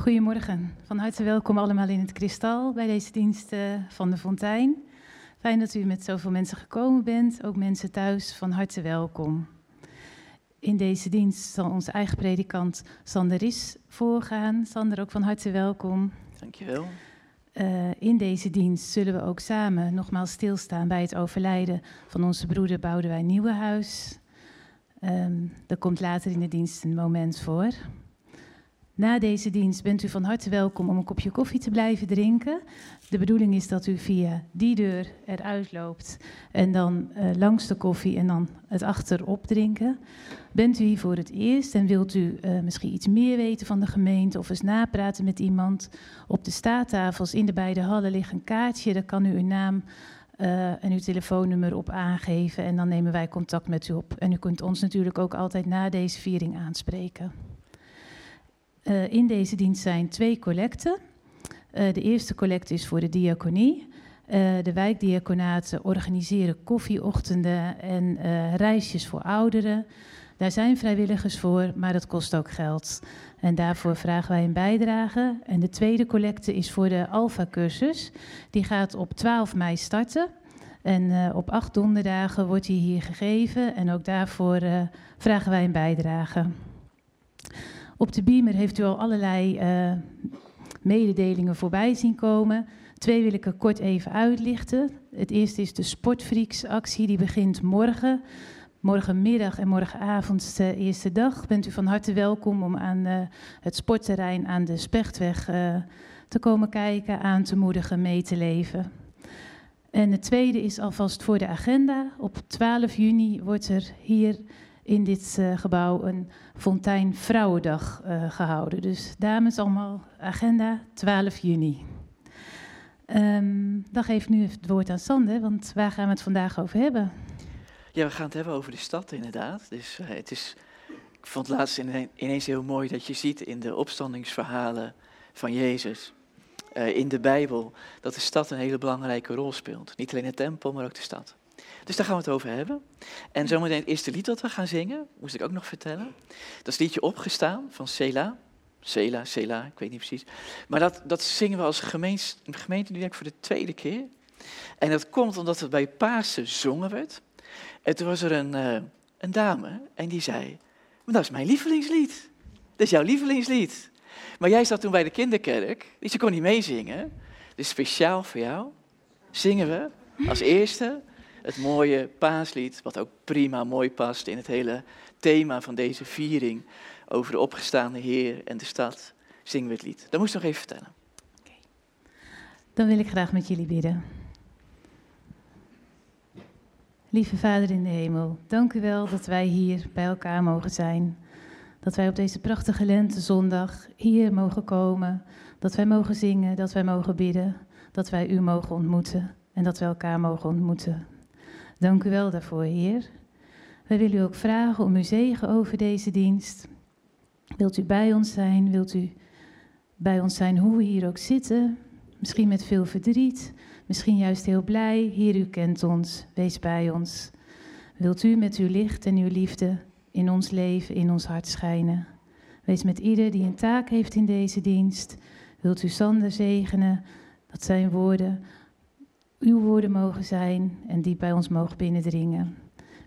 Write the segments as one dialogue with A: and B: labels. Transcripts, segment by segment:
A: Goedemorgen, van harte welkom allemaal in het Kristal bij deze dienst van de Fontein. Fijn dat u met zoveel mensen gekomen bent, ook mensen thuis, van harte welkom. In deze dienst zal onze eigen predikant Sander Ries voorgaan. Sander, ook van harte welkom.
B: Dankjewel.
A: Uh, in deze dienst zullen we ook samen nogmaals stilstaan bij het overlijden van onze broeder Boudewijn Nieuwenhuis. Um, er komt later in de dienst een moment voor. Na deze dienst bent u van harte welkom om een kopje koffie te blijven drinken. De bedoeling is dat u via die deur eruit loopt en dan uh, langs de koffie en dan het achterop drinken. Bent u hier voor het eerst en wilt u uh, misschien iets meer weten van de gemeente of eens napraten met iemand? Op de staattafels in de beide hallen ligt een kaartje, daar kan u uw naam uh, en uw telefoonnummer op aangeven en dan nemen wij contact met u op. En u kunt ons natuurlijk ook altijd na deze viering aanspreken. Uh, in deze dienst zijn twee collecten. Uh, de eerste collecte is voor de diaconie. Uh, de wijkdiaconaten organiseren koffieochtenden en reisjes voor ouderen. Daar zijn vrijwilligers voor, maar dat kost ook geld. En daarvoor vragen wij een bijdrage. En de tweede collecte is voor de Alpha-cursus. Die gaat op 12 mei starten. En op acht donderdagen wordt die hier gegeven. En ook daarvoor vragen wij een bijdrage. Op de beamer heeft u al allerlei uh, mededelingen voorbij zien komen. Twee wil ik er kort even uitlichten. Het eerste is de Sportfreaks-actie, die begint morgen. Morgenmiddag en morgenavond de eerste dag. Bent u van harte welkom om aan uh, het sportterrein aan de Spechtweg te komen kijken, aan te moedigen, mee te leven. En het tweede is alvast voor de agenda. Op 12 juni wordt er hier in dit uh, gebouw een Fontein Vrouwendag uh, gehouden. Dus dames, allemaal agenda 12 juni. Um, dan geef ik nu het woord aan Sander, want waar gaan we het vandaag over hebben?
B: Ja, we gaan het hebben over de stad inderdaad. Dus uh, het is, ik vond het laatst ineens heel mooi dat je ziet in de opstandingsverhalen van Jezus, in de Bijbel, dat de stad een hele belangrijke rol speelt. Niet alleen de tempel, maar ook de stad. Dus daar gaan we het over hebben. En zometeen het eerste lied dat we gaan zingen, moest ik ook nog vertellen. Dat is het liedje Opgestaan van Sela. Sela, Sela, ik weet niet precies. Maar dat, dat zingen we als gemeente, gemeente nu denk ik voor de tweede keer. En dat komt omdat het bij Pasen zongen werd. En toen was er een, uh, een dame en die zei, maar dat is mijn lievelingslied. Dat is jouw lievelingslied. Maar jij zat toen bij de kinderkerk, dus je kon niet meezingen. Dus speciaal voor jou zingen we als eerste het mooie paaslied, wat ook prima mooi past in het hele thema van deze viering over de opgestaande Heer en de stad, zingen we het lied. Dat moest ik nog even vertellen.
A: Dan wil ik graag met jullie bidden. Lieve Vader in de hemel, dank u wel dat wij hier bij elkaar mogen zijn. Dat wij op deze prachtige lentezondag hier mogen komen. Dat wij mogen zingen, dat wij mogen bidden. Dat wij u mogen ontmoeten en dat wij elkaar mogen ontmoeten. Dank u wel daarvoor, Heer. Wij willen u ook vragen om uw zegen over deze dienst. Wilt u bij ons zijn? Wilt u bij ons zijn hoe we hier ook zitten? Misschien met veel verdriet, misschien juist heel blij. Heer, u kent ons, wees bij ons. Wilt u met uw licht en uw liefde in ons leven, in ons hart schijnen? Wees met ieder die een taak heeft in deze dienst. Wilt u Sander zegenen, dat zijn woorden uw woorden mogen zijn en die bij ons mogen binnendringen.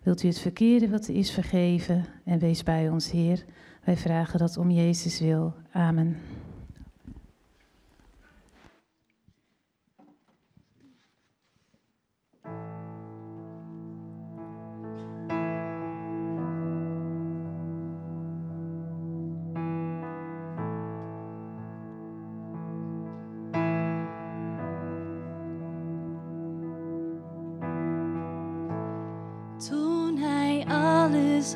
A: Wilt u het verkeerde wat er is vergeven en wees bij ons, Heer. Wij vragen dat om Jezus wil. Amen.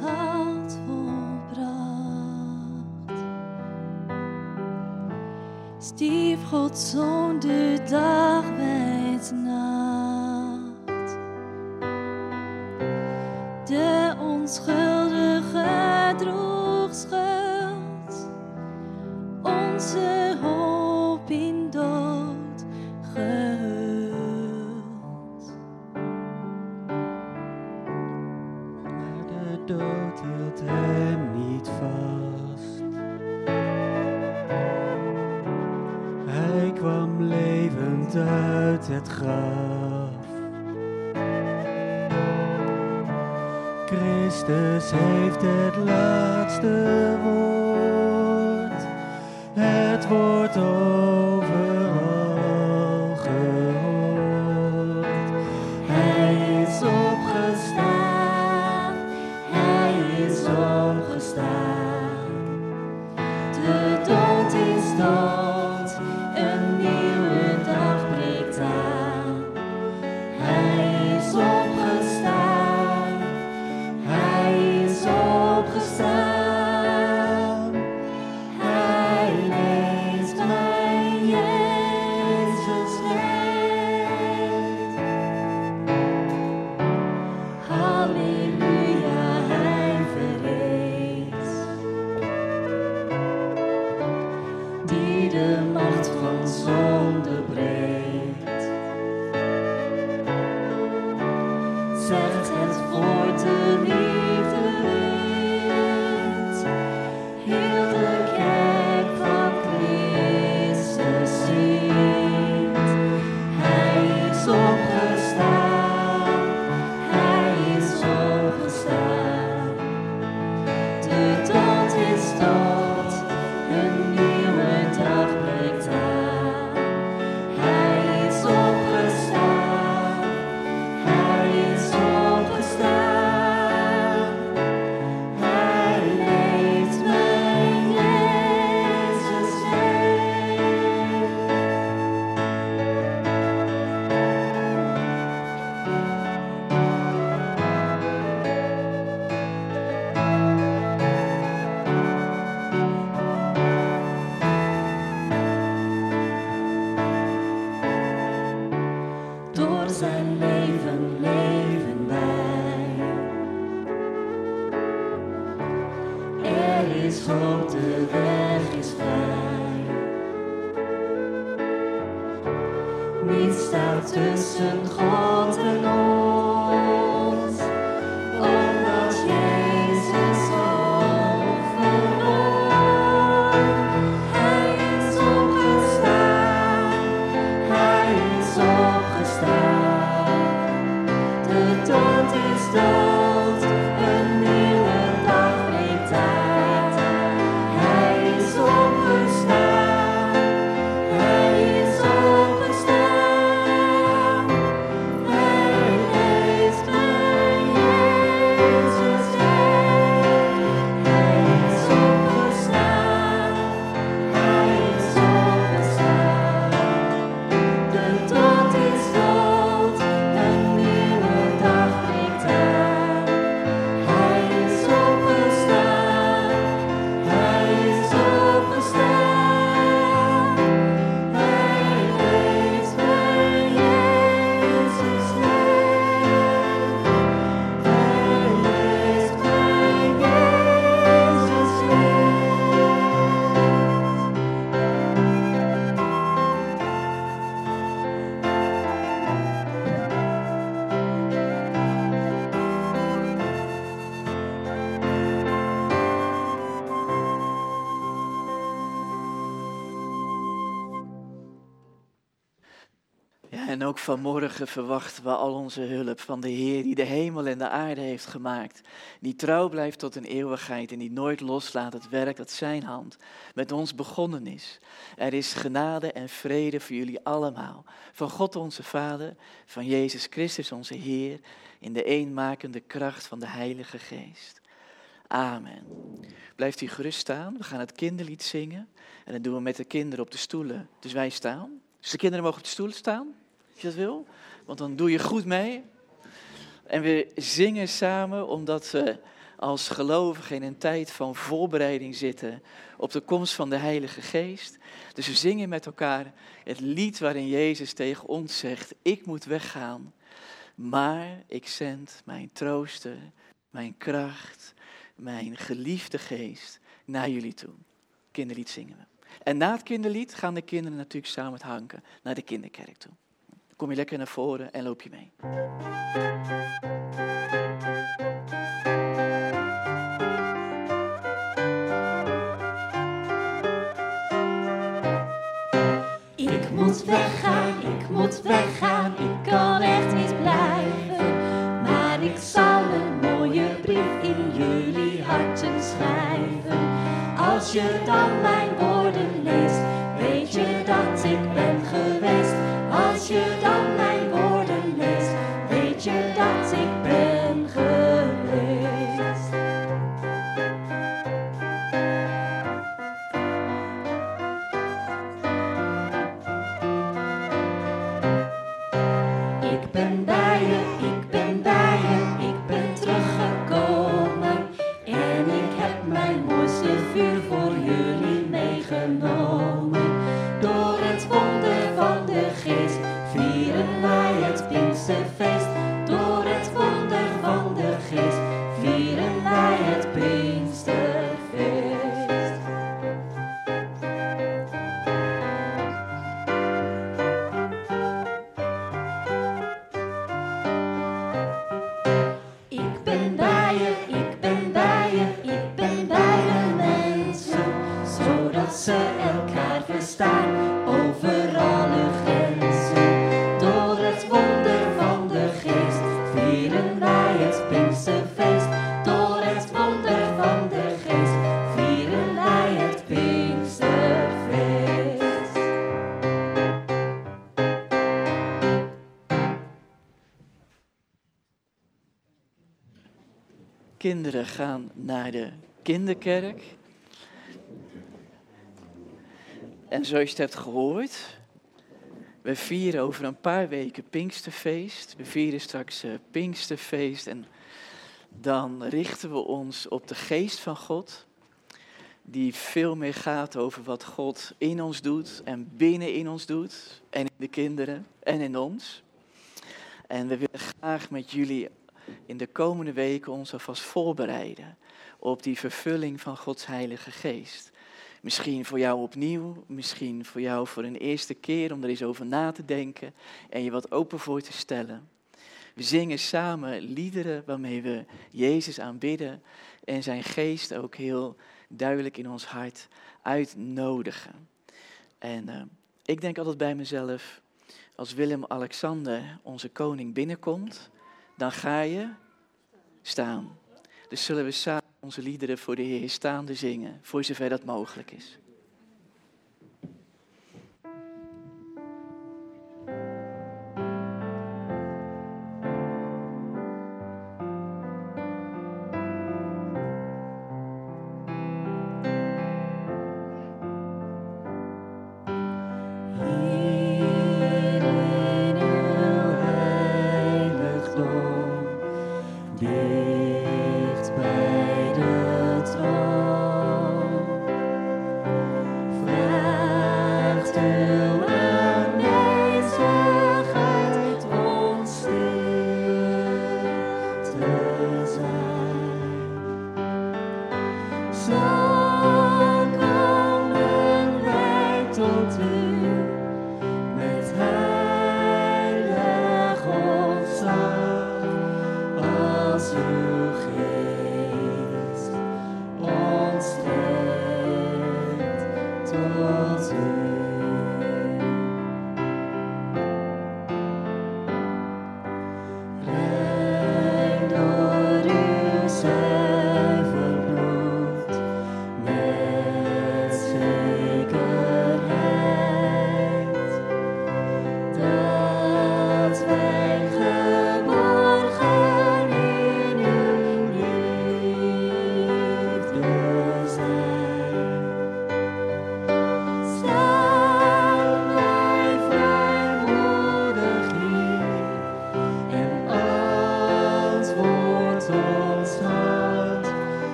C: Had volbracht. Stief zoon de nacht. De Niets staat tussen
B: vanmorgen verwachten we al onze hulp van de Heer die de hemel en de aarde heeft gemaakt. Die trouw blijft tot een eeuwigheid en die nooit loslaat het werk dat zijn hand met ons begonnen is. Er is genade en vrede voor jullie allemaal. Van God onze Vader, van Jezus Christus onze Heer, in de eenmakende kracht van de Heilige Geest. Amen. Blijft u gerust staan. We gaan het kinderlied zingen. En dat doen we met de kinderen op de stoelen. Dus wij staan. Dus de kinderen mogen op de stoelen staan, je dat wil. Want dan doe je goed mee. En we zingen samen omdat we als gelovigen in een tijd van voorbereiding zitten op de komst van de Heilige Geest. Dus we zingen met elkaar het lied waarin Jezus tegen ons zegt, ik moet weggaan, maar ik zend mijn trooster, mijn kracht, mijn geliefde geest naar jullie toe. Kinderlied zingen we. En na het kinderlied gaan de kinderen natuurlijk samen met Hanken naar de kinderkerk toe. Kom je lekker naar voren en loop je mee.
D: Ik moet weggaan, ik
C: moet weggaan, ik kan echt niet blijven. Maar ik zal een mooie brief in jullie harten schrijven. Als je dan mijn woorden leest, weet je dat ik ben geweest. Als je
B: Kinderen gaan naar de kinderkerk. En zoals je het hebt gehoord, we vieren over een paar weken Pinksterfeest. We vieren straks eh, Pinksterfeest en dan richten we ons op de geest van God. Die veel meer gaat over wat God in ons doet en binnen in ons doet. En in de kinderen en in ons. En we willen graag met jullie in de komende weken ons alvast voorbereiden op die vervulling van Gods Heilige Geest. Misschien voor jou opnieuw, misschien voor jou voor een eerste keer om er eens over na te denken en je wat open voor te stellen. We zingen samen liederen waarmee we Jezus aanbidden en zijn geest ook heel duidelijk in ons hart uitnodigen. En eh, ik denk altijd bij mezelf, als Willem-Alexander, onze koning, binnenkomt, dan ga je staan. Dus zullen we samen onze liederen voor de Heer staande zingen, voor zover dat mogelijk is.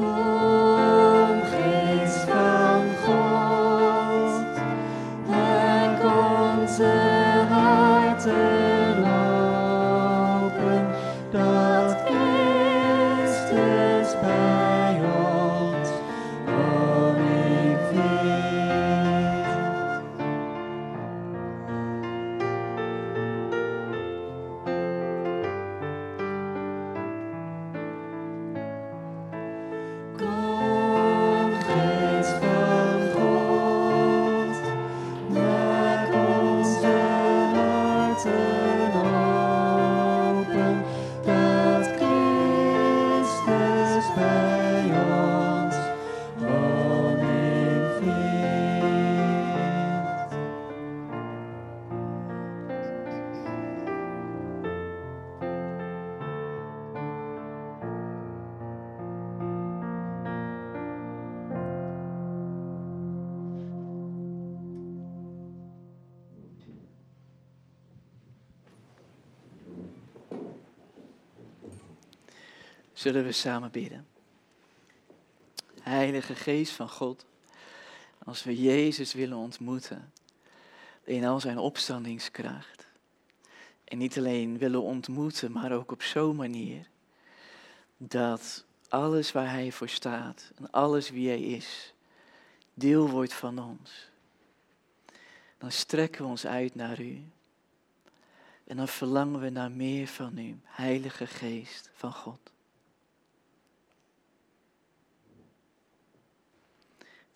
C: Oh.
B: Zullen we samen bidden? Heilige Geest van God, als we Jezus willen ontmoeten in al zijn opstandingskracht. En niet alleen willen ontmoeten, maar ook op zo'n manier dat alles waar Hij voor staat en alles wie Hij is, deel wordt van ons. Dan strekken we ons uit naar U. En dan verlangen we naar meer van U, Heilige Geest van God.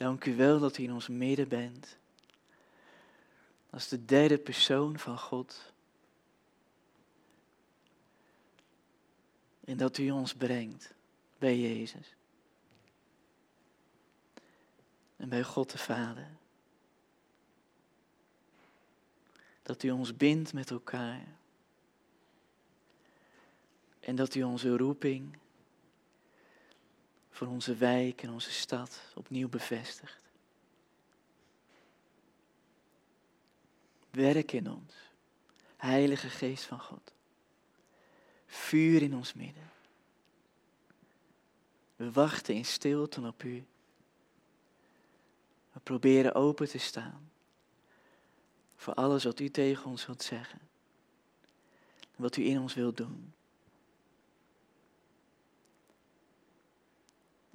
B: Dank u wel dat u in ons midden bent. Als de derde persoon van God. En dat u ons brengt bij Jezus. En bij God de Vader. Dat u ons bindt met elkaar. En dat u onze roeping voor onze wijk en onze stad opnieuw bevestigt. Werk in ons, Heilige Geest van God. Vuur in ons midden. We wachten in stilte op U. We proberen open te staan voor alles wat U tegen ons wilt zeggen. Wat U in ons wilt doen.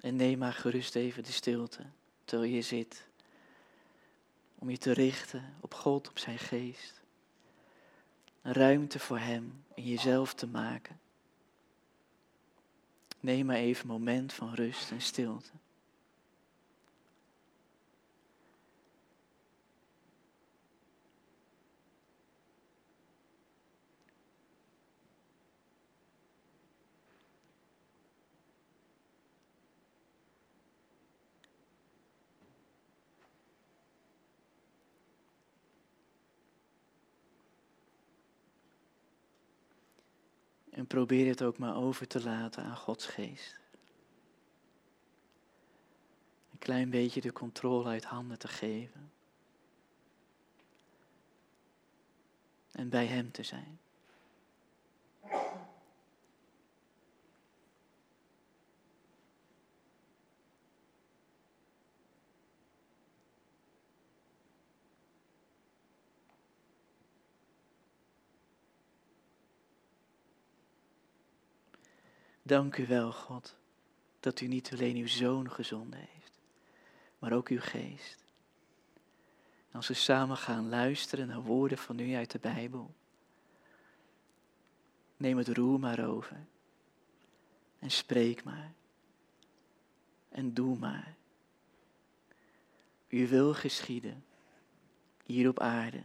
B: En neem maar gerust even de stilte terwijl je zit. Om je te richten op God, op zijn geest. Ruimte voor Hem in jezelf te maken. Neem maar even een moment van rust en stilte. En probeer het ook maar over te laten aan Gods geest. Een klein beetje de controle uit handen te geven. En bij Hem te zijn. Dank u wel, God, dat u niet alleen uw zoon gezonden heeft, maar ook uw geest. En als we samen gaan luisteren naar woorden van u uit de Bijbel, neem het roer maar over en spreek maar en doe maar. U wil geschieden, hier op aarde,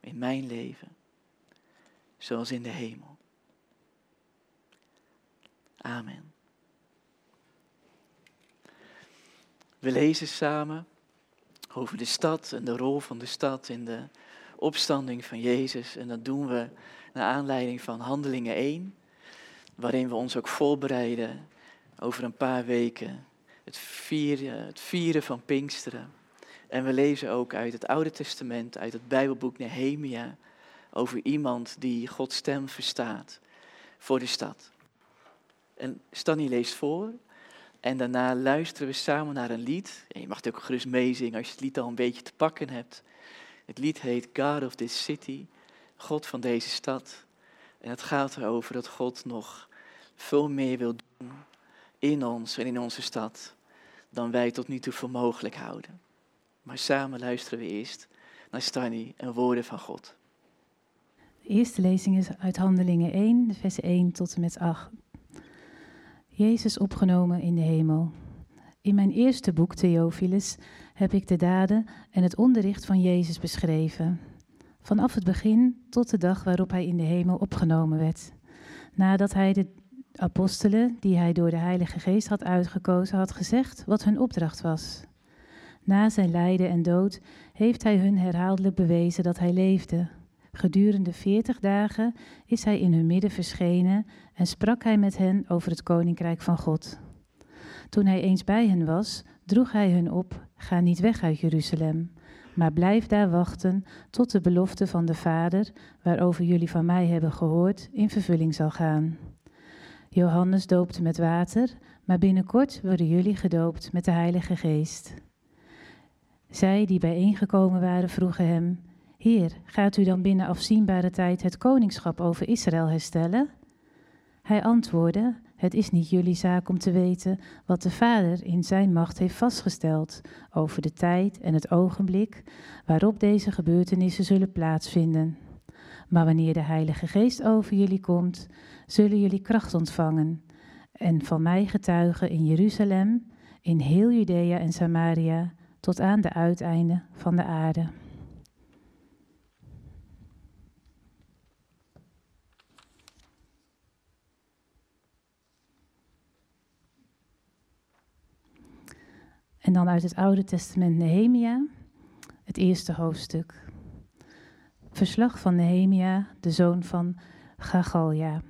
B: in mijn leven, zoals in de hemel. Amen. We lezen samen over de stad en de rol van de stad in de opstanding van Jezus. En dat doen we naar aanleiding van Handelingen 1, waarin we ons ook voorbereiden over een paar weken. Het vieren, het vieren van Pinksteren. En we lezen ook uit het Oude Testament, uit het Bijbelboek Nehemia, over iemand die Gods stem verstaat voor de stad. En Stanny leest voor. En daarna luisteren we samen naar een lied. En je mag het ook gerust meezingen als je het lied al een beetje te pakken hebt. Het lied heet God of this city. God van deze stad. En het gaat erover dat God nog veel meer wil doen in ons en in onze stad. Dan wij tot nu toe voor mogelijk houden. Maar samen luisteren we eerst naar Stanny en woorden van God.
A: De eerste lezing is uit Handelingen 1, vers 1 tot en met 8. Jezus opgenomen in de hemel. In mijn eerste boek, Theophilus, heb ik de daden en het onderricht van Jezus beschreven. Vanaf het begin tot de dag waarop hij in de hemel opgenomen werd. Nadat hij de apostelen, die hij door de Heilige Geest had uitgekozen, had gezegd wat hun opdracht was. Na zijn lijden en dood heeft hij hun herhaaldelijk bewezen dat hij leefde. Gedurende veertig dagen is hij in hun midden verschenen en sprak hij met hen over het koninkrijk van God. Toen hij eens bij hen was, droeg hij hun op: Ga niet weg uit Jeruzalem, maar blijf daar wachten tot de belofte van de Vader, waarover jullie van mij hebben gehoord, in vervulling zal gaan. Johannes doopte met water, maar binnenkort worden jullie gedoopt met de Heilige Geest. Zij die bijeengekomen waren vroegen hem: Heer, gaat u dan binnen afzienbare tijd het koningschap over Israël herstellen? Hij antwoordde: Het is niet jullie zaak om te weten wat de Vader in zijn macht heeft vastgesteld over de tijd en het ogenblik waarop deze gebeurtenissen zullen plaatsvinden. Maar wanneer de Heilige Geest over jullie komt, zullen jullie kracht ontvangen en van mij getuigen in Jeruzalem, in heel Judea en Samaria, tot aan de uiteinden van de aarde. En dan uit het Oude Testament Nehemia, het eerste hoofdstuk. Verslag van Nehemia, de zoon van Gagalja.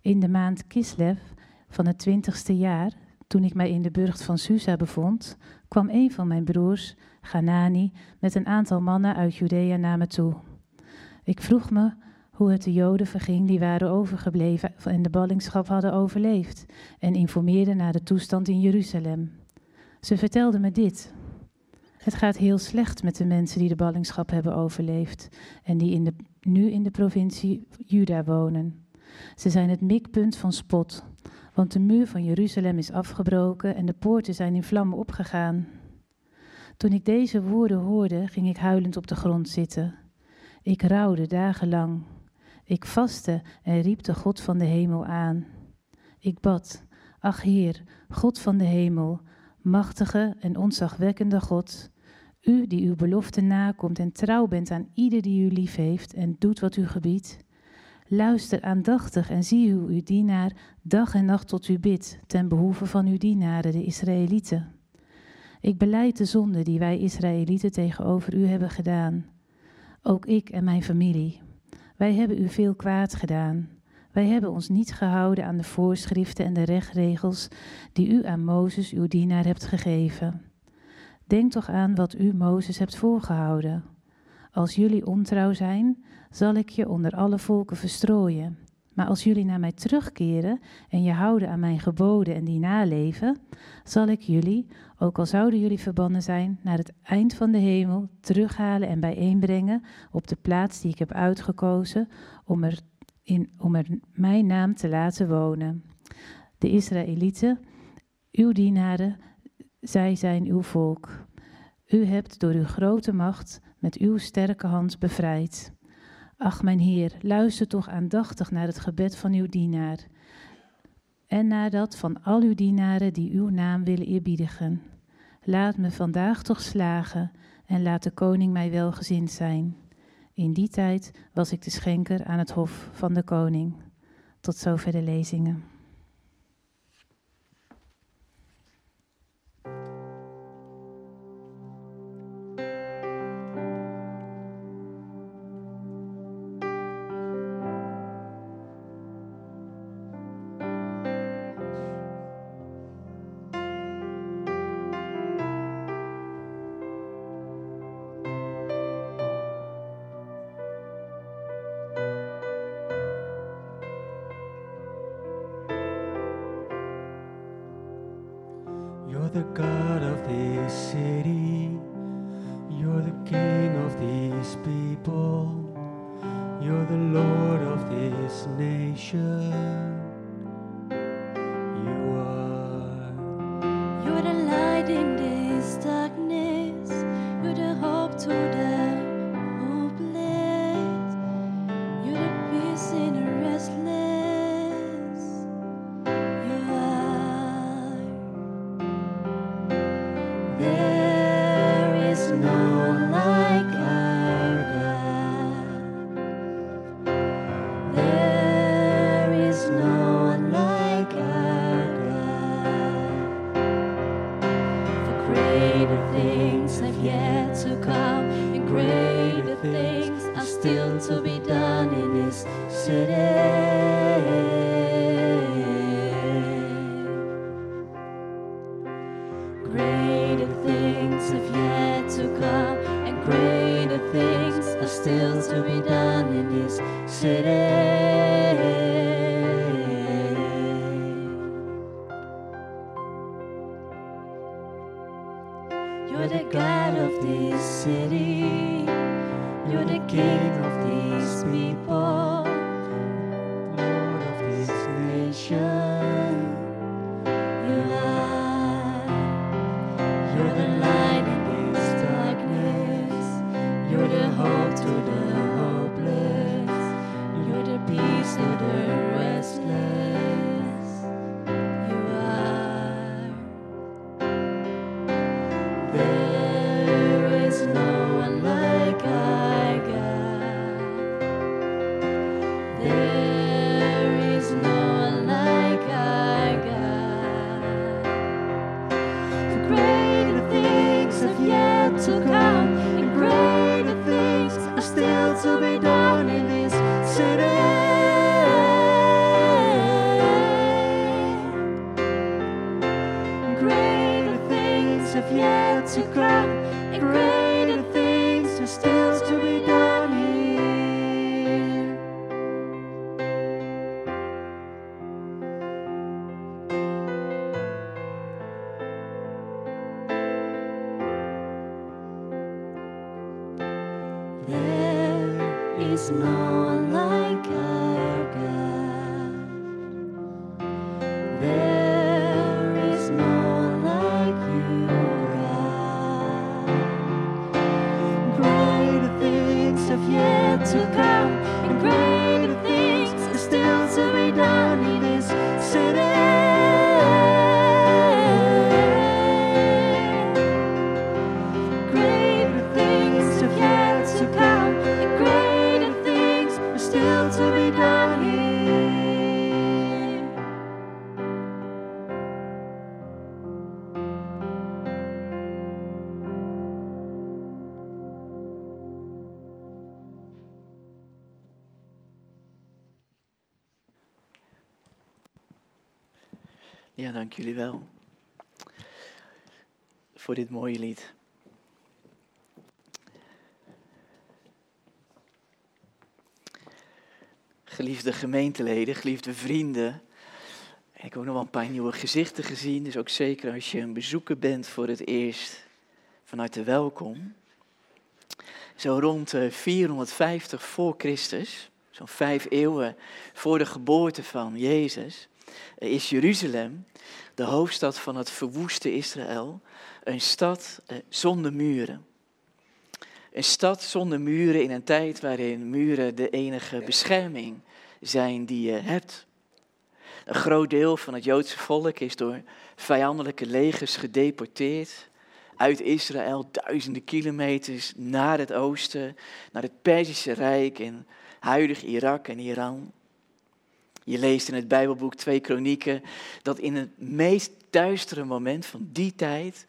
A: In de maand Kislev van het twintigste jaar, toen ik mij in de burcht van Susa bevond, kwam een van mijn broers, Ganani, met een aantal mannen uit Judea naar me toe. Ik vroeg me hoe het de Joden verging die waren overgebleven en de ballingschap hadden overleefd, en informeerde naar de toestand in Jeruzalem. Ze vertelden me dit. Het gaat heel slecht met de mensen die de ballingschap hebben overleefd en die in de, nu in de provincie Juda wonen. Ze zijn het mikpunt van spot, want de muur van Jeruzalem is afgebroken en de poorten zijn in vlammen opgegaan. Toen ik deze woorden hoorde, ging ik huilend op de grond zitten. Ik rouwde dagenlang. Ik vastte en riep de God van de hemel aan. Ik bad, ach Heer, God van de hemel, machtige en ontzagwekkende God, u die uw belofte nakomt en trouw bent aan ieder die u lief heeft en doet wat u gebiedt. Luister aandachtig en zie hoe uw dienaar dag en nacht tot u bidt, ten behoeve van uw dienaren, de Israëlieten. Ik beleid de zonde die wij Israëlieten tegenover u hebben gedaan. Ook ik en mijn familie. Wij hebben u veel kwaad gedaan. Wij hebben ons niet gehouden aan de voorschriften en de rechtregels die u aan Mozes, uw dienaar, hebt gegeven. Denk toch aan wat u Mozes hebt voorgehouden. Als jullie ontrouw zijn, zal ik je onder alle volken verstrooien. Maar als jullie naar mij terugkeren en je houden aan mijn geboden en die naleven, zal ik jullie, ook al zouden jullie verbannen zijn, naar het eind van de hemel terughalen en bijeenbrengen op de plaats die ik heb uitgekozen om er, in, om er mijn naam te laten wonen. De Israëlieten, uw dienaren, zij zijn uw volk. U hebt door uw grote macht met uw sterke hand bevrijd. Ach, mijn Heer, luister toch aandachtig naar het gebed van uw dienaar. En naar dat van al uw dienaren die uw naam willen eerbiedigen. Laat me vandaag toch slagen en laat de koning mij welgezind zijn. In die tijd was ik de schenker aan het hof van de koning. Tot zover de lezingen.
E: You're the
C: hope to the
B: dank jullie wel. Voor dit mooie lied. Geliefde gemeenteleden, geliefde vrienden. Ik heb ook nog wel een paar nieuwe gezichten gezien. Dus ook zeker als je een bezoeker bent voor het eerst, van harte welkom. Zo rond eh, 450 voor Christus, zo'n vijf eeuwen voor de geboorte van Jezus, eh, is Jeruzalem, de hoofdstad van het verwoeste Israël, een stad eh, zonder muren. Een stad zonder muren in een tijd waarin muren de enige bescherming zijn die je hebt. Een groot deel van het Joodse volk is door vijandelijke legers gedeporteerd uit Israël, duizenden kilometers naar het oosten, naar het Perzische Rijk en huidig Irak en Iran. Je leest in het Bijbelboek 2 Kronieken dat in het meest duistere moment van die tijd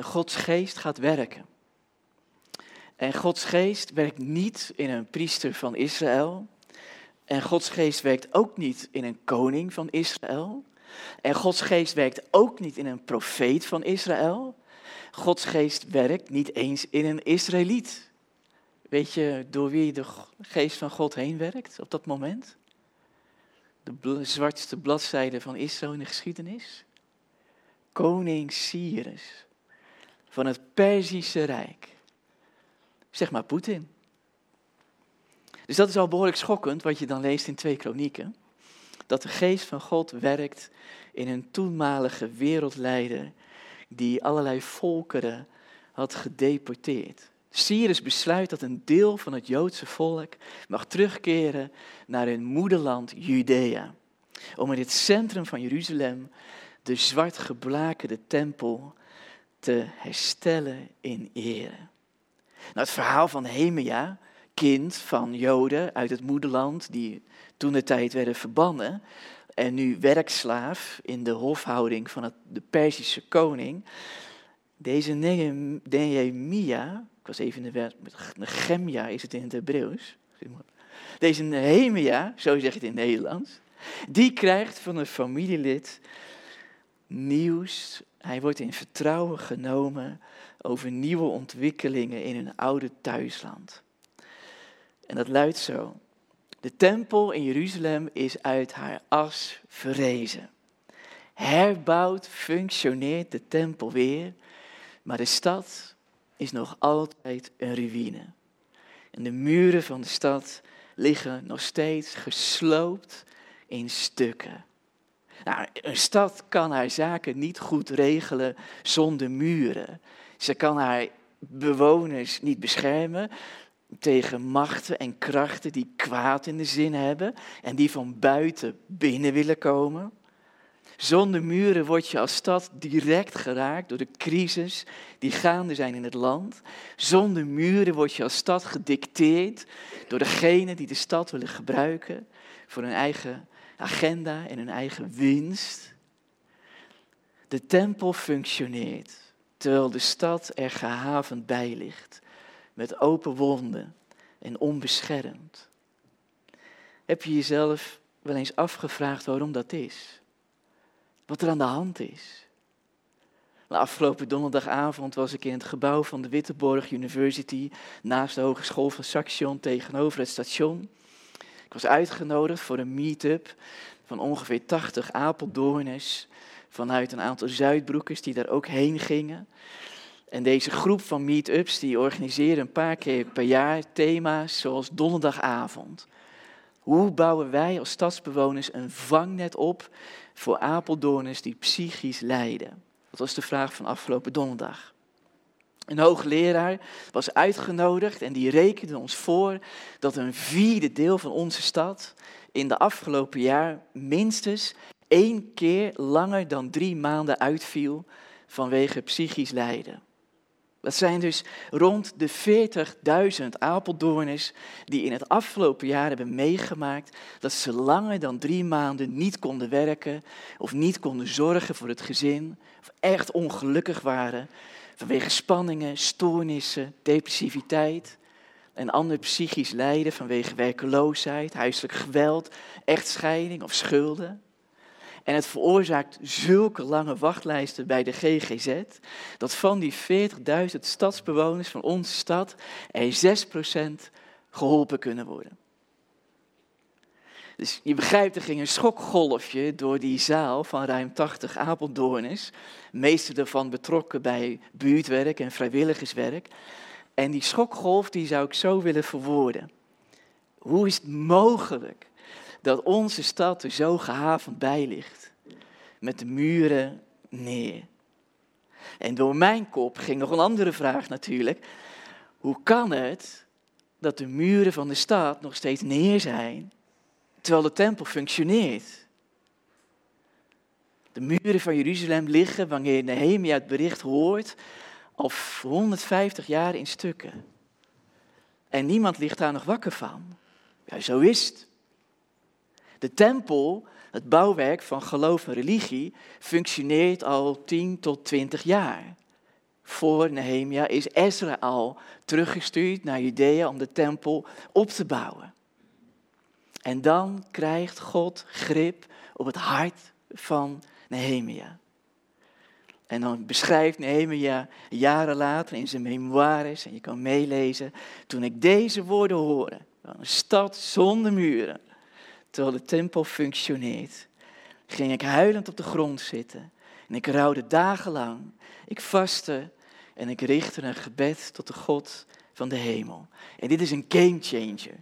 B: Gods geest gaat werken. En Gods geest werkt niet in een priester van Israël. En Gods geest werkt ook niet in een koning van Israël. En Gods geest werkt ook niet in een profeet van Israël. Gods geest werkt niet eens in een Israëliet. Weet je door wie de geest van God heen werkt op dat moment? De zwartste bladzijde van Israël in de geschiedenis? Koning Cyrus van het Perzische Rijk. Zeg maar Poetin. Dus dat is al behoorlijk schokkend wat je dan leest in twee kronieken. Dat de geest van God werkt in een toenmalige wereldleider die allerlei volkeren had gedeporteerd. Cyrus besluit dat een deel van het Joodse volk mag terugkeren naar hun moederland Judea. Om in het centrum van Jeruzalem de zwart geblakerde tempel te herstellen in ere. Nou, het verhaal van Hemia, kind van Joden uit het moederland, die toen de tijd werden verbannen en nu werkslaaf in de hofhouding van het, de Perzische koning. Deze Nehem- Nehemia, was even in de weg, Nehemia is het in het Hebreeuws. Deze Nehemia, zo zeg je het in het Nederlands, die krijgt van een familielid nieuws. Hij wordt in vertrouwen genomen over nieuwe ontwikkelingen in hun oude thuisland. En dat luidt zo. De tempel in Jeruzalem is uit haar as verrezen. Herbouwd functioneert de tempel weer, Maar de stad is nog altijd een ruïne. En de muren van de stad liggen nog steeds gesloopt in stukken. Nou, een stad kan haar zaken niet goed regelen zonder muren. Ze kan haar bewoners niet beschermen tegen machten en krachten die kwaad in de zin hebben en die van buiten binnen willen komen. Zonder muren word je als stad direct geraakt door de crisis die gaande zijn in het land. Zonder muren word je als stad gedicteerd door degenen die de stad willen gebruiken voor hun eigen agenda en hun eigen winst. De tempel functioneert terwijl de stad er gehavend bij ligt, met open wonden en onbeschermd. Heb je jezelf wel eens afgevraagd waarom dat is? Wat er aan de hand is? De afgelopen donderdagavond was ik in het gebouw van de Witteborg University, naast de Hogeschool van Saxion, tegenover het station. Ik was uitgenodigd voor een meet-up van ongeveer 80 Apeldoorners vanuit een aantal Zuidbroekers die daar ook heen gingen. En deze groep van meet-ups die organiseren een paar keer per jaar thema's zoals donderdagavond. Hoe bouwen wij als stadsbewoners een vangnet op voor Apeldoorners die psychisch lijden? Dat was de vraag van afgelopen donderdag. Een hoogleraar was uitgenodigd en die rekende ons voor dat een vierde deel van onze stad in de afgelopen jaar minstens één keer langer dan drie maanden uitviel vanwege psychisch lijden. Dat zijn dus rond de 40.000 Apeldoorners die in het afgelopen jaar hebben meegemaakt dat ze langer dan drie maanden niet konden werken of niet konden zorgen voor het gezin of echt ongelukkig waren vanwege spanningen, stoornissen, depressiviteit en ander psychisch lijden vanwege werkeloosheid, huiselijk geweld, echtscheiding of schulden. En het veroorzaakt zulke lange wachtlijsten bij de GGZ, dat van die 40.000 stadsbewoners van onze stad er 6% geholpen kunnen worden. Dus je begrijpt, er ging een schokgolfje door die zaal van ruim 80 Apeldoorners. Meeste daarvan betrokken bij buurtwerk en vrijwilligerswerk. En die schokgolf die zou ik zo willen verwoorden. Hoe is het mogelijk dat onze stad er zo gehavend bij ligt? Met de muren neer. En door mijn kop ging nog een andere vraag natuurlijk. Hoe kan het dat de muren van de stad nog steeds neer zijn, terwijl de tempel functioneert? De muren van Jeruzalem liggen wanneer Nehemia het bericht hoort al 150 jaar in stukken. En niemand ligt daar nog wakker van. Ja, zo is het. De tempel, het bouwwerk van geloof en religie, functioneert al 10 tot 20 jaar. Voor Nehemia is Ezra al teruggestuurd naar Judea om de tempel op te bouwen. En dan krijgt God grip op het hart van Nehemia. En dan beschrijft Nehemia jaren later in zijn memoires, en je kan meelezen, toen ik deze woorden hoorde, een stad zonder muren, terwijl de tempel functioneert, ging ik huilend op de grond zitten en ik rouwde dagenlang. Ik vastte en ik richtte een gebed tot de God van de hemel. En dit is een game changer.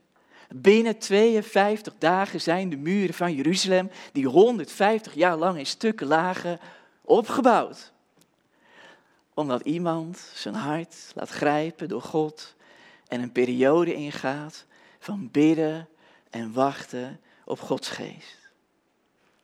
B: Binnen 52 dagen zijn de muren van Jeruzalem, die 150 jaar lang in stukken lagen, opgebouwd omdat iemand zijn hart laat grijpen door God en een periode ingaat van bidden en wachten op Gods geest.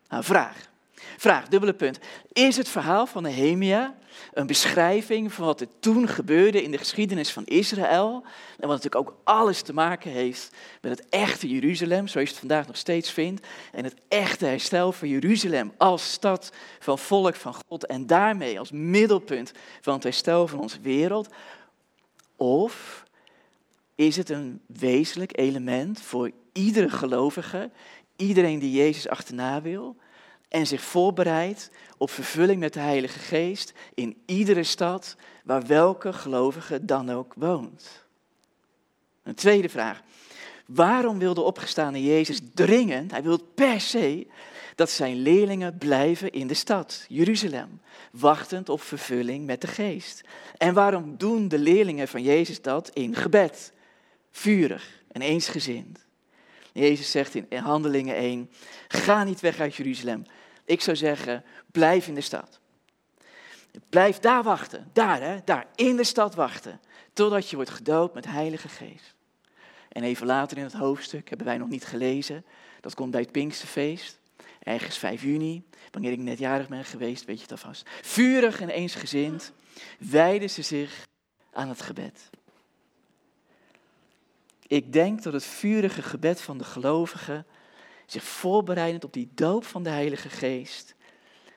B: Nou, vraag. Vraag, dubbele punt. Is het verhaal van Nehemia een beschrijving van wat er toen gebeurde in de geschiedenis van Israël? En wat natuurlijk ook alles te maken heeft met het echte Jeruzalem, zoals je het vandaag nog steeds vindt. En het echte herstel van Jeruzalem als stad van volk van God. En daarmee als middelpunt van het herstel van onze wereld. Of is het een wezenlijk element voor iedere gelovige, iedereen die Jezus achterna wil? en zich voorbereidt op vervulling met de Heilige Geest in iedere stad waar welke gelovige dan ook woont. Een tweede vraag. Waarom wil de opgestane Jezus dringend, hij wil per se, dat zijn leerlingen blijven in de stad, Jeruzalem, wachtend op vervulling met de geest? En waarom doen de leerlingen van Jezus dat in gebed, vurig en eensgezind? Jezus zegt in Handelingen 1, ga niet weg uit Jeruzalem. Ik zou zeggen, blijf in de stad. Blijf daar wachten, daar hè, daar in de stad wachten, totdat je wordt gedoopt met Heilige Geest. En even later in het hoofdstuk hebben wij nog niet gelezen, dat komt bij het Pinksterfeest, ergens 5 juni, wanneer ik net jarig ben geweest, weet je het alvast. Vurig en eensgezind wijden ze zich aan het gebed. Ik denk dat het vurige gebed van de gelovigen zich voorbereidend op die doop van de Heilige Geest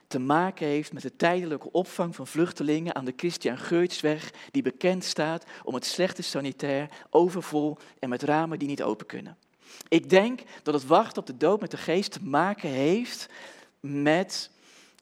B: te maken heeft met de tijdelijke opvang van vluchtelingen aan de Christian Geurtsweg, die bekend staat om het slechte sanitair, overvol en met ramen die niet open kunnen. Ik denk dat het wachten op de dood met de geest te maken heeft met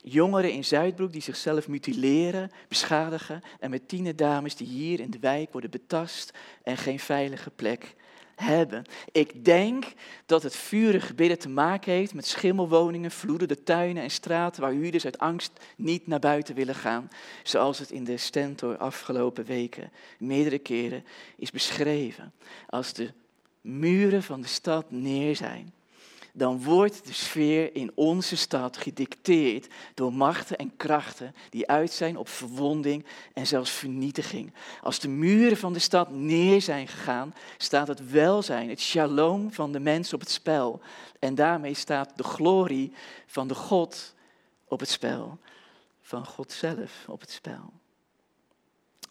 B: jongeren in Zuidbroek die zichzelf mutileren, beschadigen en met tienerdames die hier in de wijk worden betast en geen veilige plek hebben. Ik denk dat het vurige bidden te maken heeft met schimmelwoningen, vloedende tuinen en straten waar huurders uit angst niet naar buiten willen gaan. Zoals het in de Stentor afgelopen weken meerdere keren is beschreven. Als de muren van de stad neer zijn dan wordt de sfeer in onze stad gedicteerd door machten en krachten die uit zijn op verwonding en zelfs vernietiging. Als de muren van de stad neer zijn gegaan, staat het welzijn, het shalom van de mens op het spel. En daarmee staat de glorie van de God op het spel, van God zelf op het spel.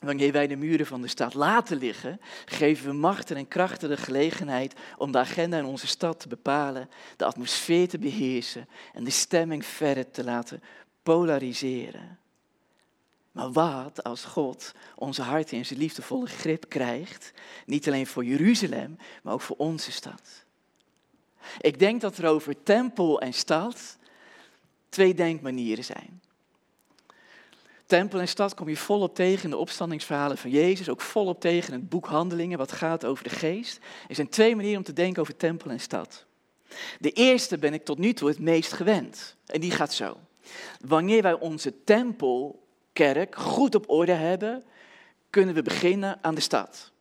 B: Wanneer wij de muren van de stad laten liggen, geven we machten en krachten de gelegenheid om de agenda in onze stad te bepalen, de atmosfeer te beheersen en de stemming verder te laten polariseren. Maar wat als God onze harten in zijn liefdevolle grip krijgt, niet alleen voor Jeruzalem, maar ook voor onze stad? Ik denk dat er over tempel en stad twee denkmanieren zijn. Tempel en stad kom je volop tegen in de opstandingsverhalen van Jezus, ook volop tegen in het boek Handelingen, wat gaat over de geest. Er zijn twee manieren om te denken over tempel en stad. De eerste ben ik tot nu toe het meest gewend. En die gaat zo. Wanneer wij onze tempelkerk goed op orde hebben, kunnen we beginnen aan de stad.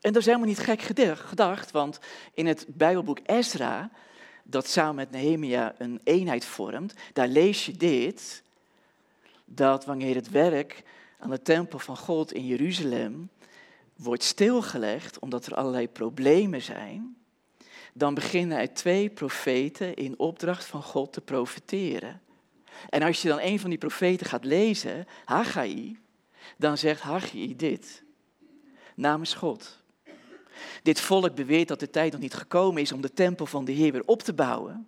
B: En dat is helemaal niet gek gedacht, want in het Bijbelboek Ezra, dat samen met Nehemia een eenheid vormt, daar lees je dit dat wanneer het werk aan de tempel van God in Jeruzalem wordt stilgelegd omdat er allerlei problemen zijn, dan beginnen er twee profeten in opdracht van God te profeteren. En als je dan een van die profeten gaat lezen, Haggai, dan zegt Haggai dit, namens God. Dit volk beweert dat de tijd nog niet gekomen is om de tempel van de Heer weer op te bouwen.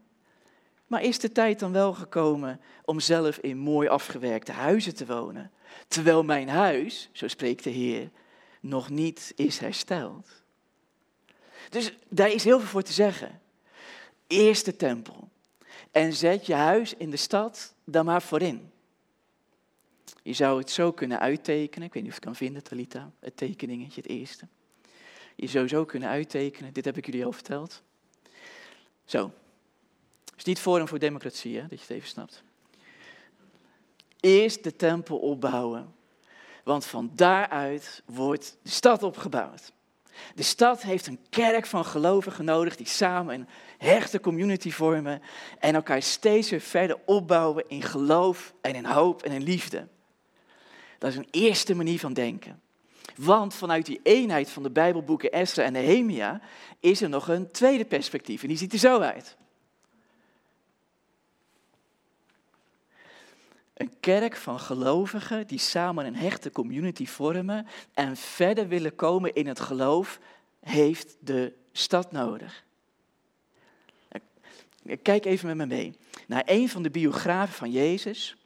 B: Maar is de tijd dan wel gekomen om zelf in mooi afgewerkte huizen te wonen? Terwijl mijn huis, zo spreekt de Heer, nog niet is hersteld. Dus daar is heel veel voor te zeggen. Eerst de tempel. En zet je huis in de stad dan maar voorin. Je zou het zo kunnen uittekenen. Ik weet niet of je het kan vinden, Talita, het tekeningetje, het eerste. Je zou zo kunnen uittekenen. Dit heb ik jullie al verteld. Zo, is niet Forum voor Democratie, hè, dat je het even snapt. Eerst de tempel opbouwen, want van daaruit wordt de stad opgebouwd. De stad heeft een kerk van gelovigen nodig die samen een hechte community vormen en elkaar steeds weer verder opbouwen in geloof en in hoop en in liefde. Dat is een eerste manier van denken. Want vanuit die eenheid van de Bijbelboeken Esther en Nehemia is er nog een tweede perspectief en die ziet er zo uit. Een kerk van gelovigen die samen een hechte community vormen en verder willen komen in het geloof, heeft de stad nodig. Kijk even met me mee naar een van de biografen van Jezus,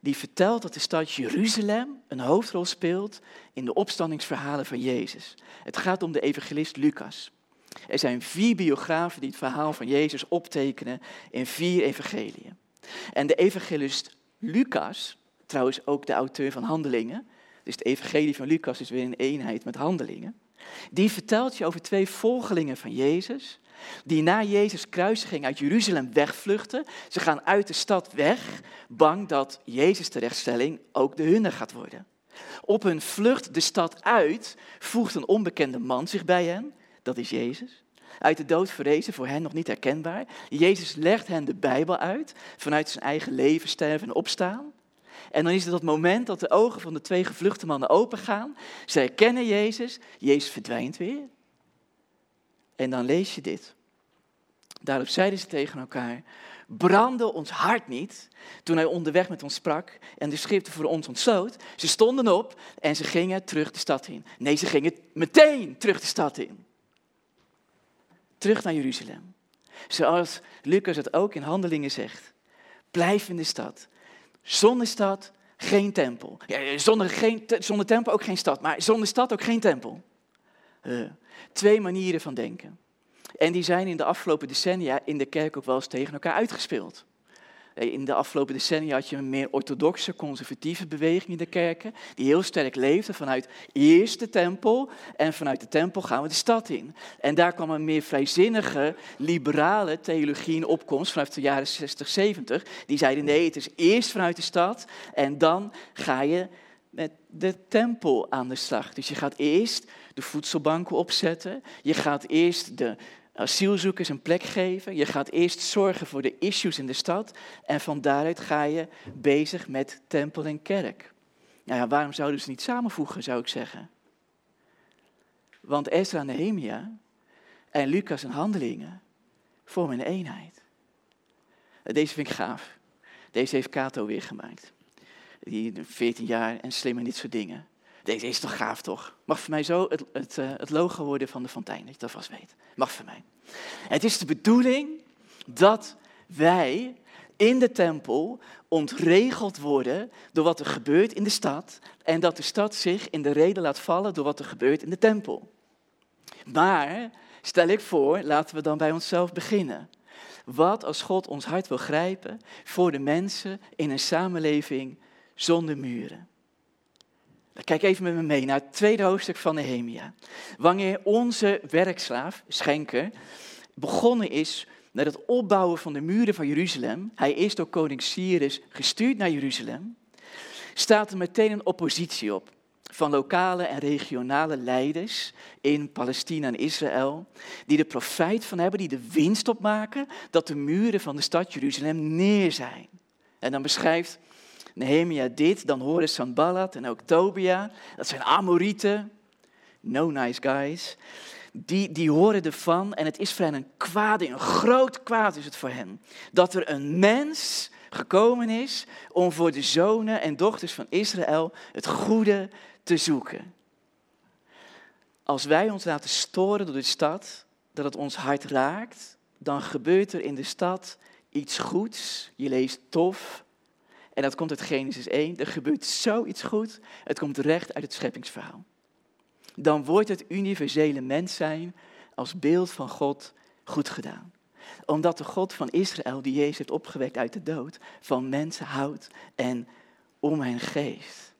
B: die vertelt dat de stad Jeruzalem een hoofdrol speelt in de opstandingsverhalen van Jezus. Het gaat om de evangelist Lucas. Er zijn vier biografen die het verhaal van Jezus optekenen in vier evangeliën. En de evangelist Lucas, trouwens ook de auteur van Handelingen, dus het evangelie van Lucas is weer in eenheid met handelingen. Die vertelt je over twee volgelingen van Jezus, die na Jezus kruisiging uit Jeruzalem wegvluchten. Ze gaan uit de stad weg, bang dat Jezus' terechtstelling ook de hunne gaat worden. Op hun vlucht de stad uit voegt een onbekende man zich bij hen, dat is Jezus. Uit de dood verrezen, voor hen nog niet herkenbaar. Jezus legt hen de Bijbel uit, vanuit zijn eigen leven, sterven en opstaan. En dan is het dat moment dat de ogen van de twee gevluchte mannen opengaan. Zij herkennen Jezus, Jezus verdwijnt weer. En dan lees je dit. Daarop zeiden ze tegen elkaar, brandde ons hart niet toen hij onderweg met ons sprak en de schriften voor ons ontsloot. Ze stonden op en ze gingen terug de stad in. Nee, ze gingen meteen terug de stad in. Terug naar Jeruzalem. Zoals Lucas het ook in Handelingen zegt. Blijf in de stad. Zonder stad geen tempel. Ja, zonder, geen, zonder tempel ook geen stad, maar zonder stad ook geen tempel. Uh, twee manieren van denken. En die zijn in de afgelopen decennia in de kerk ook wel eens tegen elkaar uitgespeeld. In de afgelopen decennia had je een meer orthodoxe, conservatieve beweging in de kerken, die heel sterk leefde vanuit eerst de tempel en vanuit de tempel gaan we de stad in. En daar kwam een meer vrijzinnige, liberale theologie in opkomst vanuit de jaren 60, 70. Die zeiden nee, het is eerst vanuit de stad en dan ga je met de tempel aan de slag. Dus je gaat eerst de voedselbanken opzetten, je gaat eerst de asielzoekers een plek geven. Je gaat eerst zorgen voor de issues in de stad. En van daaruit ga je bezig met tempel en kerk. Nou ja, waarom zouden ze niet samenvoegen, zou ik zeggen? Want Ezra en Nehemia en Lucas en Handelingen vormen een eenheid. Deze vind ik gaaf. Deze heeft Kato weer gemaakt. Die 14 jaar en slim en dit soort dingen. Deze is toch gaaf, toch? Mag voor mij zo het, het, eh, het logo worden van de fontein, dat je dat vast weet. Mag voor mij. Het is de bedoeling dat wij in de tempel ontregeld worden door wat er gebeurt in de stad en dat de stad zich in de reden laat vallen door wat er gebeurt in de tempel. Maar stel ik voor, laten we dan bij onszelf beginnen. Wat als God ons hart wil grijpen voor de mensen in een samenleving zonder muren? Kijk even met me mee naar het tweede hoofdstuk van Nehemia. Wanneer onze werkslaaf, Schenker, begonnen is met het opbouwen van de muren van Jeruzalem, hij is door koning Cyrus gestuurd naar Jeruzalem, staat er meteen een oppositie op van lokale en regionale leiders in Palestina en Israël, die er profijt van hebben, die de winst opmaken dat de muren van de stad Jeruzalem neer zijn. En dan beschrijft Nehemia dit, dan horen Sanballat en ook Tobia, dat zijn Amorieten, no nice guys, die, die horen ervan en het is voor hen een kwaad, een groot kwaad is het voor hen, dat er een mens gekomen is om voor de zonen en dochters van Israël het goede te zoeken. Als wij ons laten storen door de stad, dat het ons hart raakt, dan gebeurt er in de stad iets goeds. Je leest tof, en dat komt uit Genesis 1. Er gebeurt zoiets goed. Het komt recht uit het scheppingsverhaal. Dan wordt het universele mens zijn als beeld van God goed gedaan. Omdat de God van Israël, die Jezus heeft opgewekt uit de dood, van mensen houdt en om hen geeft.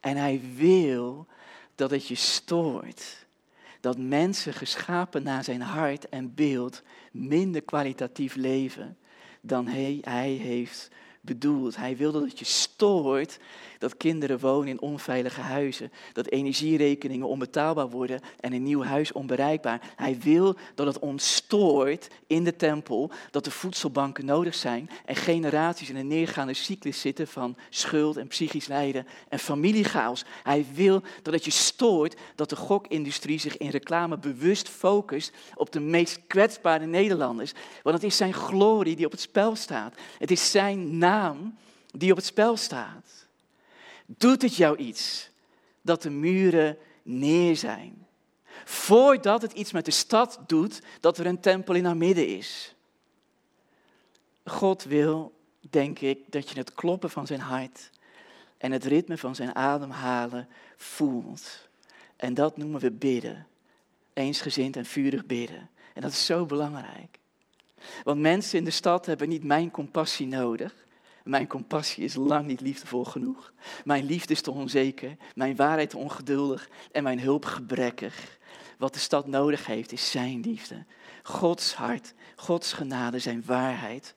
B: En hij wil dat het je stoort. Dat mensen geschapen naar zijn hart en beeld minder kwalitatief leven dan hij, hij heeft bedoeld. Hij wilde dat je stoort dat kinderen wonen in onveilige huizen, dat energierekeningen onbetaalbaar worden en een nieuw huis onbereikbaar. Hij wil dat het ontstoort in de tempel, dat de voedselbanken nodig zijn en generaties in een neergaande cyclus zitten van schuld en psychisch lijden en familiechaos. Hij wil dat het je stoort dat de gokindustrie zich in reclame bewust focust op de meest kwetsbare Nederlanders. Want het is zijn glorie die op het spel staat. Het is zijn naam die op het spel staat. Doet het jou iets dat de muren neer zijn? Voordat het iets met de stad doet, dat er een tempel in haar midden is. God wil, denk ik, dat je het kloppen van zijn hart en het ritme van zijn ademhalen voelt. En dat noemen we bidden. Eensgezind en vurig bidden. En dat is zo belangrijk. Want mensen in de stad hebben niet mijn compassie nodig, Mijn compassie is lang niet liefdevol genoeg. Mijn liefde is te onzeker, mijn waarheid te ongeduldig en mijn hulp gebrekkig. Wat de stad nodig heeft is zijn liefde. Gods hart, Gods genade, zijn waarheid.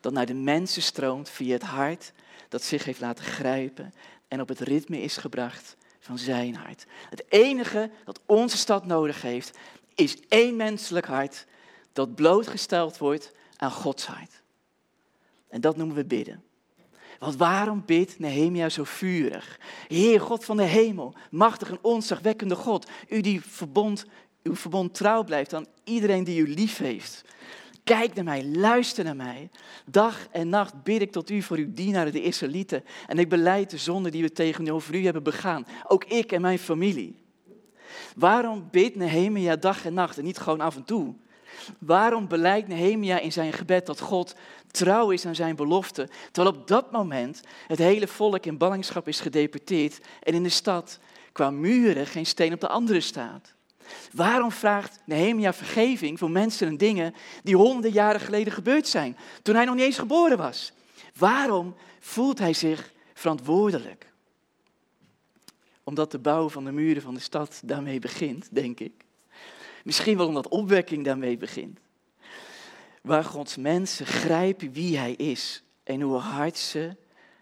B: Dat naar de mensen stroomt via het hart dat zich heeft laten grijpen en op het ritme is gebracht van zijn hart. Het enige dat onze stad nodig heeft is één menselijk hart dat blootgesteld wordt aan Gods hart. En dat noemen we bidden. Want waarom bidt Nehemia zo vurig? Heer God van de hemel, machtig en onzagwekkende God, u die verbond, uw verbond trouw blijft aan iedereen die u lief heeft. Kijk naar mij, luister naar mij. Dag en nacht bid ik tot u voor uw dienaren, de Israëlieten. En ik beleid de zonde die we tegenover u hebben begaan. Ook ik en mijn familie. Waarom bidt Nehemia dag en nacht en niet gewoon af en toe? Waarom beleidt Nehemia in zijn gebed dat God trouw is aan zijn belofte, terwijl op dat moment het hele volk in ballingschap is gedeporteerd en in de stad qua muren geen steen op de andere staat? Waarom vraagt Nehemia vergeving voor mensen en dingen die honderden jaren geleden gebeurd zijn, toen hij nog niet eens geboren was? Waarom voelt hij zich verantwoordelijk? Omdat de bouw van de muren van de stad daarmee begint, denk ik. Misschien wel omdat opwekking daarmee begint. Waar Gods mensen grijpen wie Hij is en hoe hard ze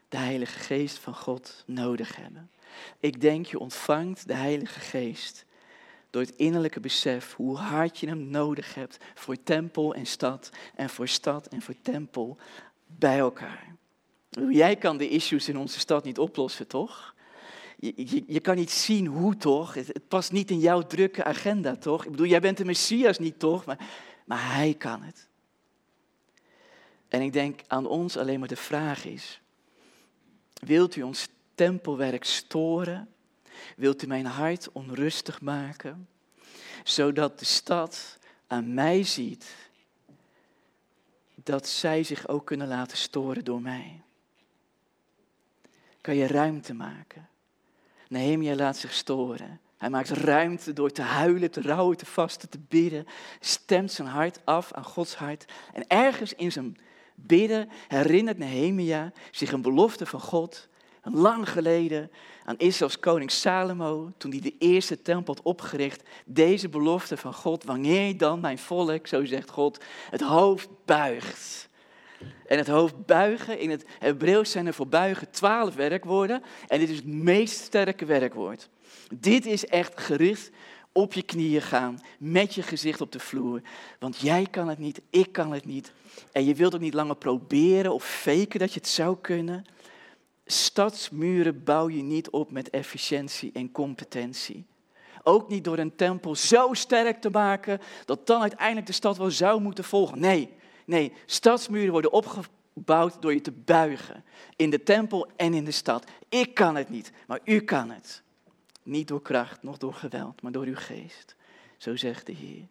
B: de Heilige Geest van God nodig hebben. Ik denk je ontvangt de Heilige Geest door het innerlijke besef hoe hard je hem nodig hebt voor tempel en stad en voor stad en voor tempel bij elkaar. Jij kan de issues in onze stad niet oplossen, toch? Je, je, kan niet zien hoe toch? Het, past niet in jouw drukke agenda, toch? Ik bedoel, jij bent de Messias niet, toch? Maar, maar hij kan het. En ik denk aan ons alleen maar de vraag is, wilt u ons tempelwerk storen? Wilt u mijn hart onrustig maken? Zodat de stad aan mij ziet dat zij zich ook kunnen laten storen door mij. Kan je ruimte maken? Nehemia laat zich storen. Hij maakt ruimte door te huilen, te rouwen, te vasten, te bidden. Stemt zijn hart af aan Gods hart. En ergens in zijn bidden herinnert Nehemia zich een belofte van God. Lang geleden aan Israëls koning Salomo, toen hij de eerste tempel had opgericht. Deze belofte van God, wanneer dan mijn volk, zo zegt God, het hoofd buigt en het hoofd buigen, in het Hebreeuws zijn er voor buigen twaalf werkwoorden. En dit is het meest sterke werkwoord. Dit is echt gericht op je knieën gaan, met je gezicht op de vloer. Want jij kan het niet, ik kan het niet. En je wilt ook niet langer proberen of faken dat je het zou kunnen. Stadsmuren bouw je niet op met efficiëntie en competentie. Ook niet door een tempel zo sterk te maken dat dan uiteindelijk de stad wel zou moeten volgen. Nee, Nee, stadsmuren worden opgebouwd door je te buigen. In de tempel en in de stad. Ik kan het niet, maar u kan het. Niet door kracht, nog door geweld, maar door uw geest. Zo zegt de Heer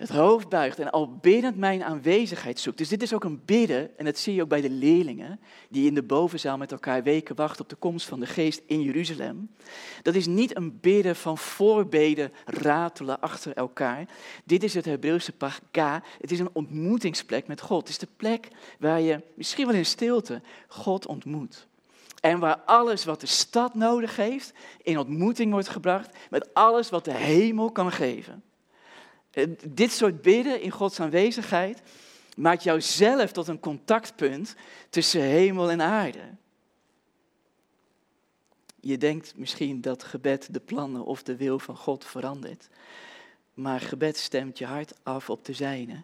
B: het hoofd buigt en al biddend mijn aanwezigheid zoekt. Dus dit is ook een bidden, en dat zie je ook bij de leerlingen, die in de bovenzaal met elkaar weken wachten op de komst van de geest in Jeruzalem. Dat is niet een bidden van voorbeden ratelen achter elkaar. Dit is het Hebreeuwse pagka. Het is een ontmoetingsplek met God. Het is de plek waar je, misschien wel in stilte, God ontmoet. En waar alles wat de stad nodig heeft, in ontmoeting wordt gebracht met alles wat de hemel kan geven. Eh, dit soort bidden in Gods aanwezigheid maakt jou zelf tot een contactpunt tussen hemel en aarde. Je denkt misschien dat gebed de plannen of de wil van God verandert. Maar gebed stemt je hart af op de zijne.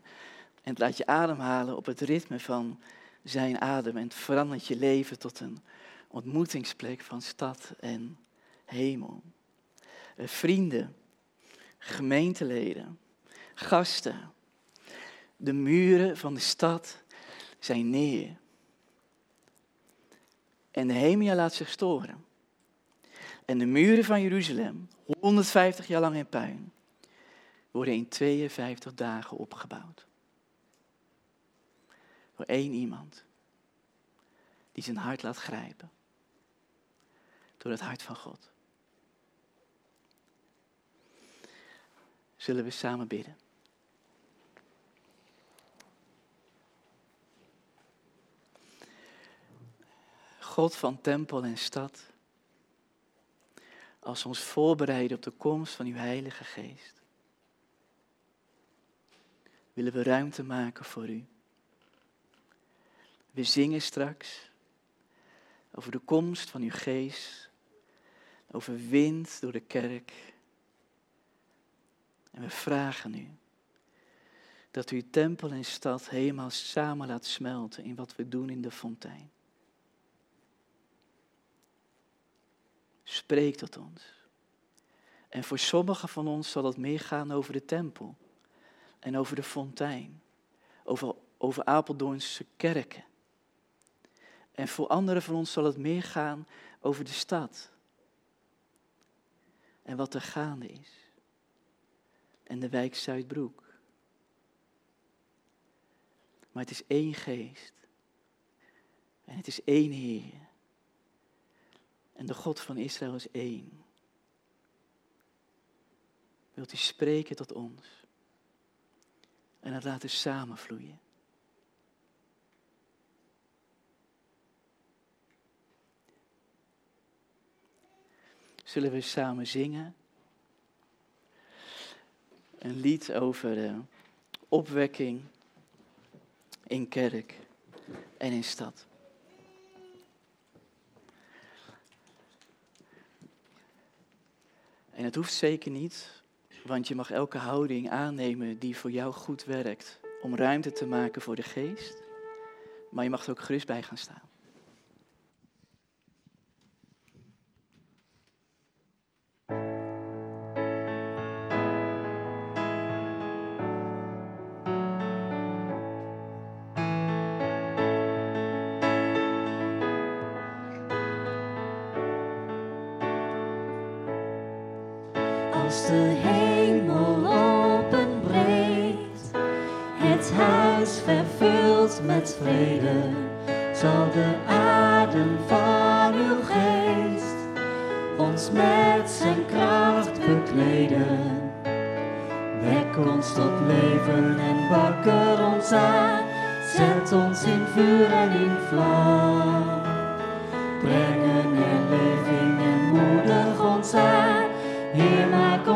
B: En laat je ademhalen op het ritme van zijn adem. En het verandert je leven tot een ontmoetingsplek van stad en hemel. Eh, vrienden, gemeenteleden, gasten. De muren van de stad zijn neer. En de Nehemia laat zich storen. En de muren van Jeruzalem, 150 jaar lang in puin, worden in 52 dagen opgebouwd. Door één iemand die zijn hart laat grijpen. Door het hart van God. Zullen we samen bidden? God van tempel en stad, als we ons voorbereiden op de komst van uw Heilige Geest, willen we ruimte maken voor u. We zingen straks over de komst van uw Geest, over wind door de kerk. En we vragen u dat u tempel en stad helemaal samen laat smelten in wat we doen in de fontein. Spreek tot ons. En voor sommigen van ons zal het meer gaan over de tempel en over de fontein, over, over Apeldoornse kerken. En voor anderen van ons zal het meer gaan over de stad en wat er gaande is. En de wijk Zuidbroek. Maar het is één geest. En het is één Heer. En de God van Israël is één. Wilt u spreken tot ons? En het laten samenvloeien. Zullen we samen zingen? Een lied over de opwekking in kerk en in stad. En het hoeft zeker niet, want je mag elke houding aannemen die voor jou goed werkt om ruimte te maken voor de geest. Maar je mag er ook gerust bij gaan staan.
C: Als de hemel openbreekt, het huis vervult met vrede, zal de adem van uw geest ons met zijn kracht bekleden. Wek ons tot leven en wakker ons aan, zet ons in vuur en in vlam. Breng een herleving en moedig ons aan. Heer, maak ons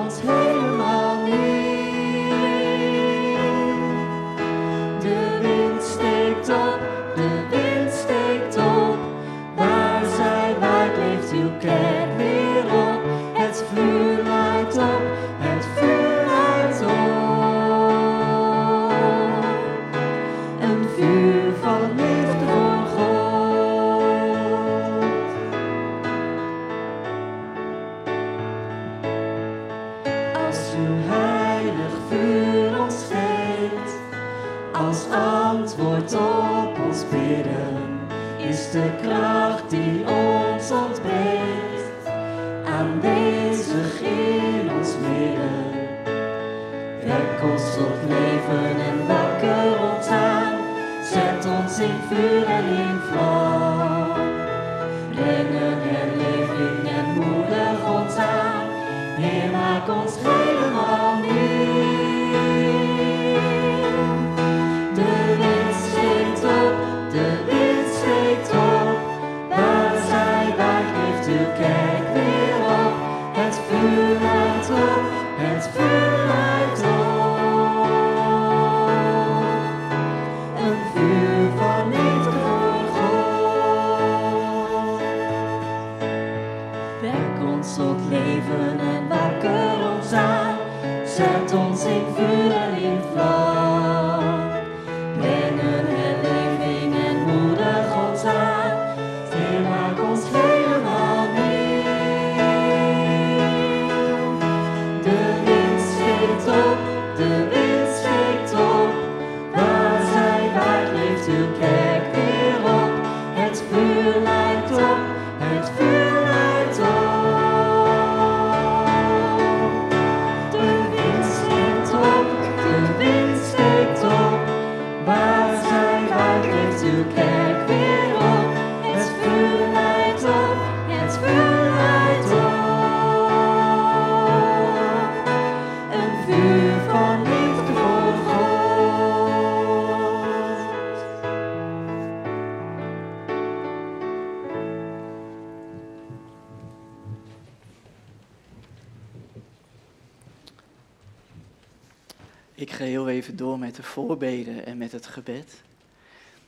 B: met de voorbeden en met het gebed.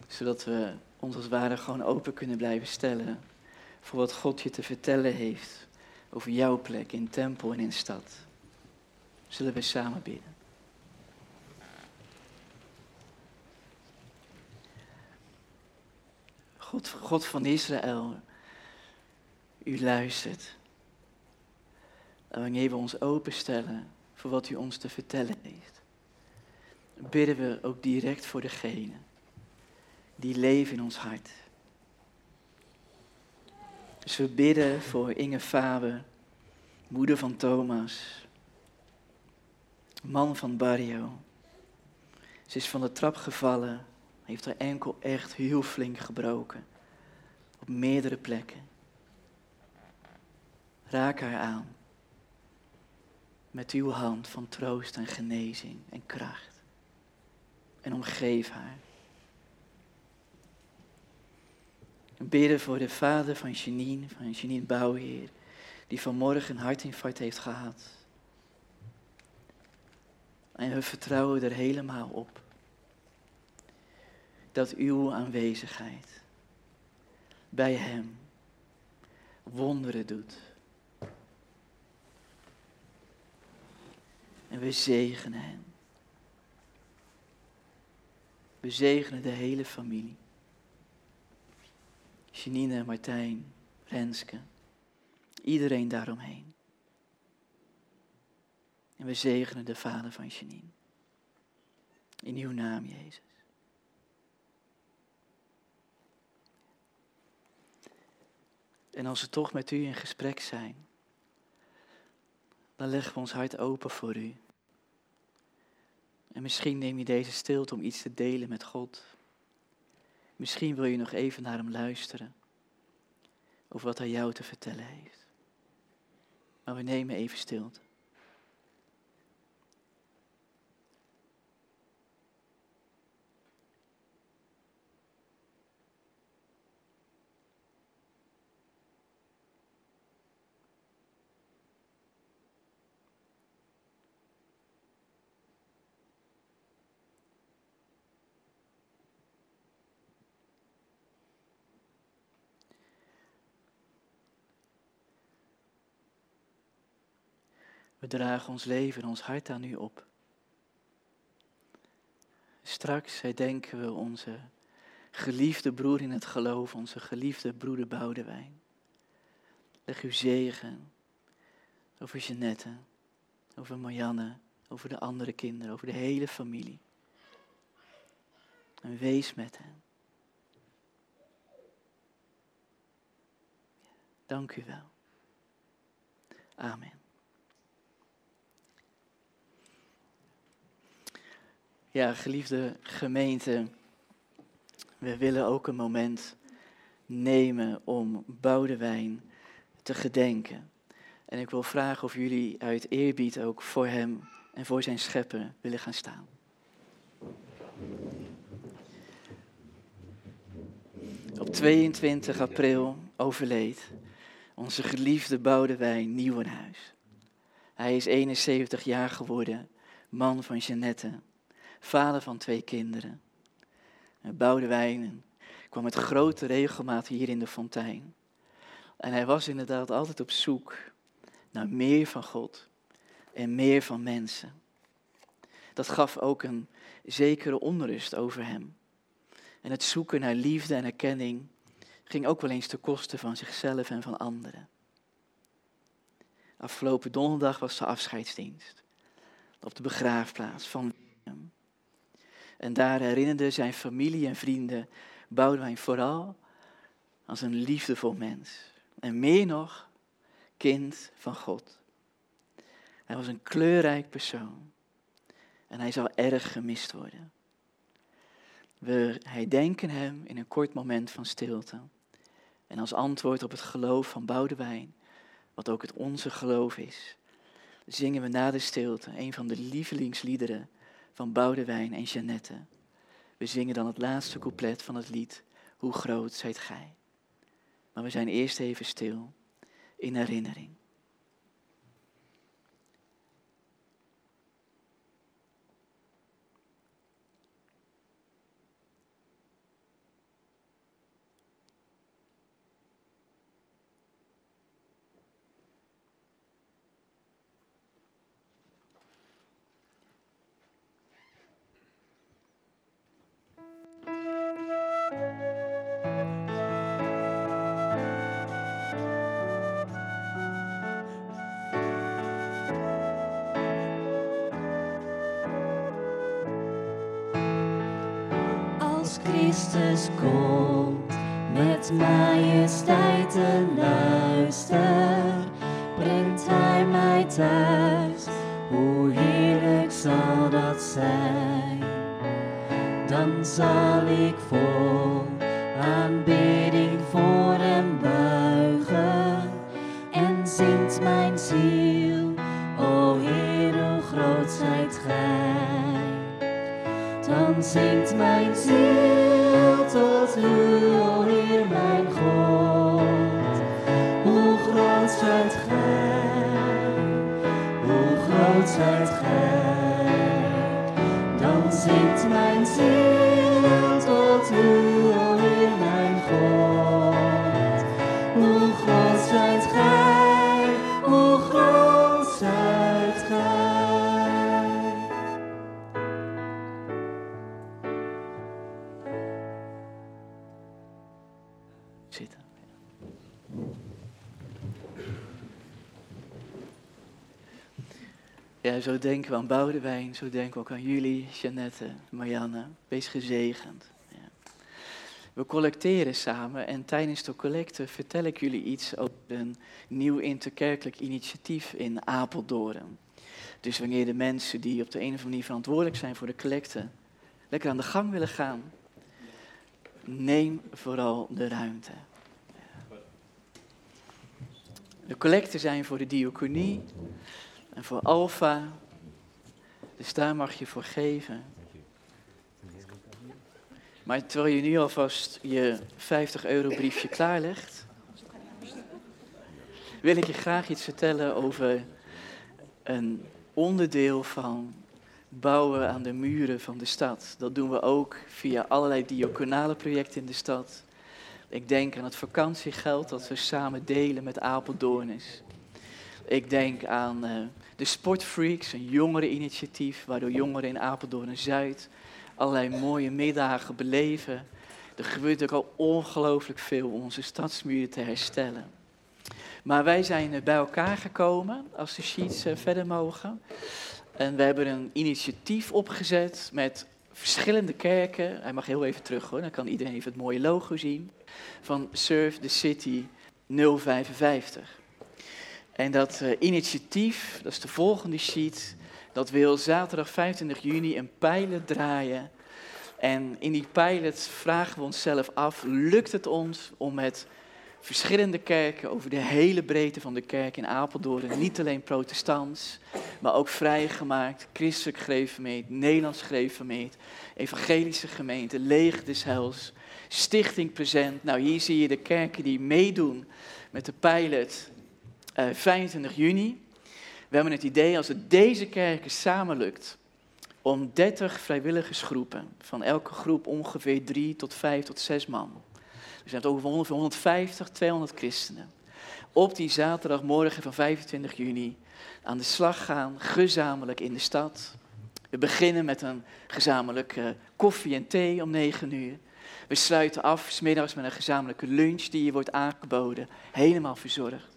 B: Zodat we ons als ware gewoon open kunnen blijven stellen voor wat God je te vertellen heeft over jouw plek in tempel en in stad. Zullen we samen bidden? God, God van Israël, u luistert. En wanneer we ons openstellen voor wat u ons te vertellen heeft, bidden we ook direct voor degene die leven in ons hart. Dus we bidden voor Inge Faber, moeder van Thomas, man van Barrio. Ze is van de trap gevallen, heeft haar enkel echt heel flink gebroken. Op meerdere plekken. Raak haar aan. Met uw hand van troost en genezing en kracht. En omgeef haar. bidden voor de vader van Janine, van Janine Bouwheer, die vanmorgen een hartinfarct heeft gehad. En we vertrouwen er helemaal op dat uw aanwezigheid bij hem wonderen doet. En we zegenen hem. We zegenen de hele familie. Janine, Martijn, Renske, iedereen daaromheen. En we zegenen de vader van Janine. In uw naam, Jezus. En als we toch met u in gesprek zijn, dan leggen we ons hart open voor u. En misschien neem je deze stilte om iets te delen met God. Misschien wil je nog even naar hem luisteren. Over wat hij jou te vertellen heeft. Maar we nemen even stilte. Dragen ons leven en ons hart aan u op. Straks herdenken we onze geliefde broer in het geloof, onze geliefde broeder Boudewijn. Leg uw zegen over Jeannette, over Marianne, over de andere kinderen, over de hele familie. En wees met hen. Dank u wel. Amen. Ja, geliefde gemeente, we willen ook een moment nemen om Boudewijn te gedenken. En ik wil vragen of jullie uit eerbied ook voor hem en voor zijn schepper willen gaan staan. Op 22 april overleed onze geliefde Boudewijn Nieuwenhuis. Hij is 71 jaar geworden, man van Jeannette vader van twee kinderen. En Boudewijn kwam met grote regelmaat hier in de fontein. En hij was inderdaad altijd op zoek naar meer van God en meer van mensen. Dat gaf ook een zekere onrust over hem. En het zoeken naar liefde en erkenning ging ook wel eens ten koste van zichzelf en van anderen. Afgelopen donderdag was de afscheidsdienst op de begraafplaats van Willem. En daar herinnerde zijn familie en vrienden Boudewijn vooral als een liefdevol mens. En meer nog, kind van God. Hij was een kleurrijk persoon. En hij zal erg gemist worden. We herdenken hem in een kort moment van stilte. En als antwoord op het geloof van Boudewijn, wat ook het onze geloof is, zingen we na de stilte een van de lievelingsliederen van Boudewijn en Jeannette. We zingen dan het laatste couplet van het lied, Hoe groot zijt gij. Maar we zijn eerst even stil in herinnering.
C: Christus komt met majesteit en luister, brengt Hij mij thuis. Hoe heerlijk zal dat zijn? Dan zal ik vol aanbidding voor Hem buigen en zingt mijn ziel, o Heer, hoe groot zijt Gij. Dan zingt mijn
B: Zo denken we aan Boudewijn, zo denken we ook aan jullie, Jeannette, Marianne. Wees gezegend. Ja. We collecteren samen en tijdens de collecte vertel ik jullie iets over een nieuw interkerkelijk initiatief in Apeldoorn. Dus wanneer de mensen die op de een of andere manier verantwoordelijk zijn voor de collecte lekker aan de gang willen gaan, neem vooral de ruimte. De collecten zijn voor de diaconie en voor Alfa. Dus daar mag je voor geven. Maar terwijl je nu alvast je 50 euro briefje klaarlegt, wil ik je graag iets vertellen over een onderdeel van bouwen aan de muren van de stad. Dat doen we ook via allerlei diaconale projecten in de stad. Ik denk aan het vakantiegeld dat we samen delen met Apeldoorners. Ik denk aan eh, de Sportfreaks, een jongereninitiatief waardoor jongeren in Apeldoorn Zuid allerlei mooie middagen beleven. Er gebeurt ook al ongelooflijk veel om onze stadsmuren te herstellen. Maar wij zijn eh, bij elkaar gekomen, als de sheets eh, verder mogen. En we hebben een initiatief opgezet met verschillende kerken. Hij mag heel even terug hoor, dan kan iedereen even het mooie logo zien. Van Serve the City 055. En dat eh, initiatief, dat is de volgende sheet, dat wil zaterdag 25 juni een pilot draaien. En in die pilot vragen we onszelf af, lukt het ons om met verschillende kerken over de hele breedte van de kerk in Apeldoorn, niet alleen protestants, maar ook vrijgemaakt, christelijk gereformeerd, Nederlands gereformeerd, evangelische gemeente, leger des heils, stichting present. Nou, hier zie je de kerken die meedoen met de pilot 25 juni. We hebben het idee als het deze kerken samen lukt om 30 vrijwilligersgroepen, van elke groep ongeveer 3 tot 5 tot 6 man. We zijn over ongeveer 150, 200 christenen. Op die zaterdagmorgen van 25 juni aan de slag gaan, gezamenlijk in de stad. We beginnen met een gezamenlijke koffie en thee om 9 uur. We sluiten af, smiddags met een gezamenlijke lunch die hier wordt aangeboden, helemaal verzorgd.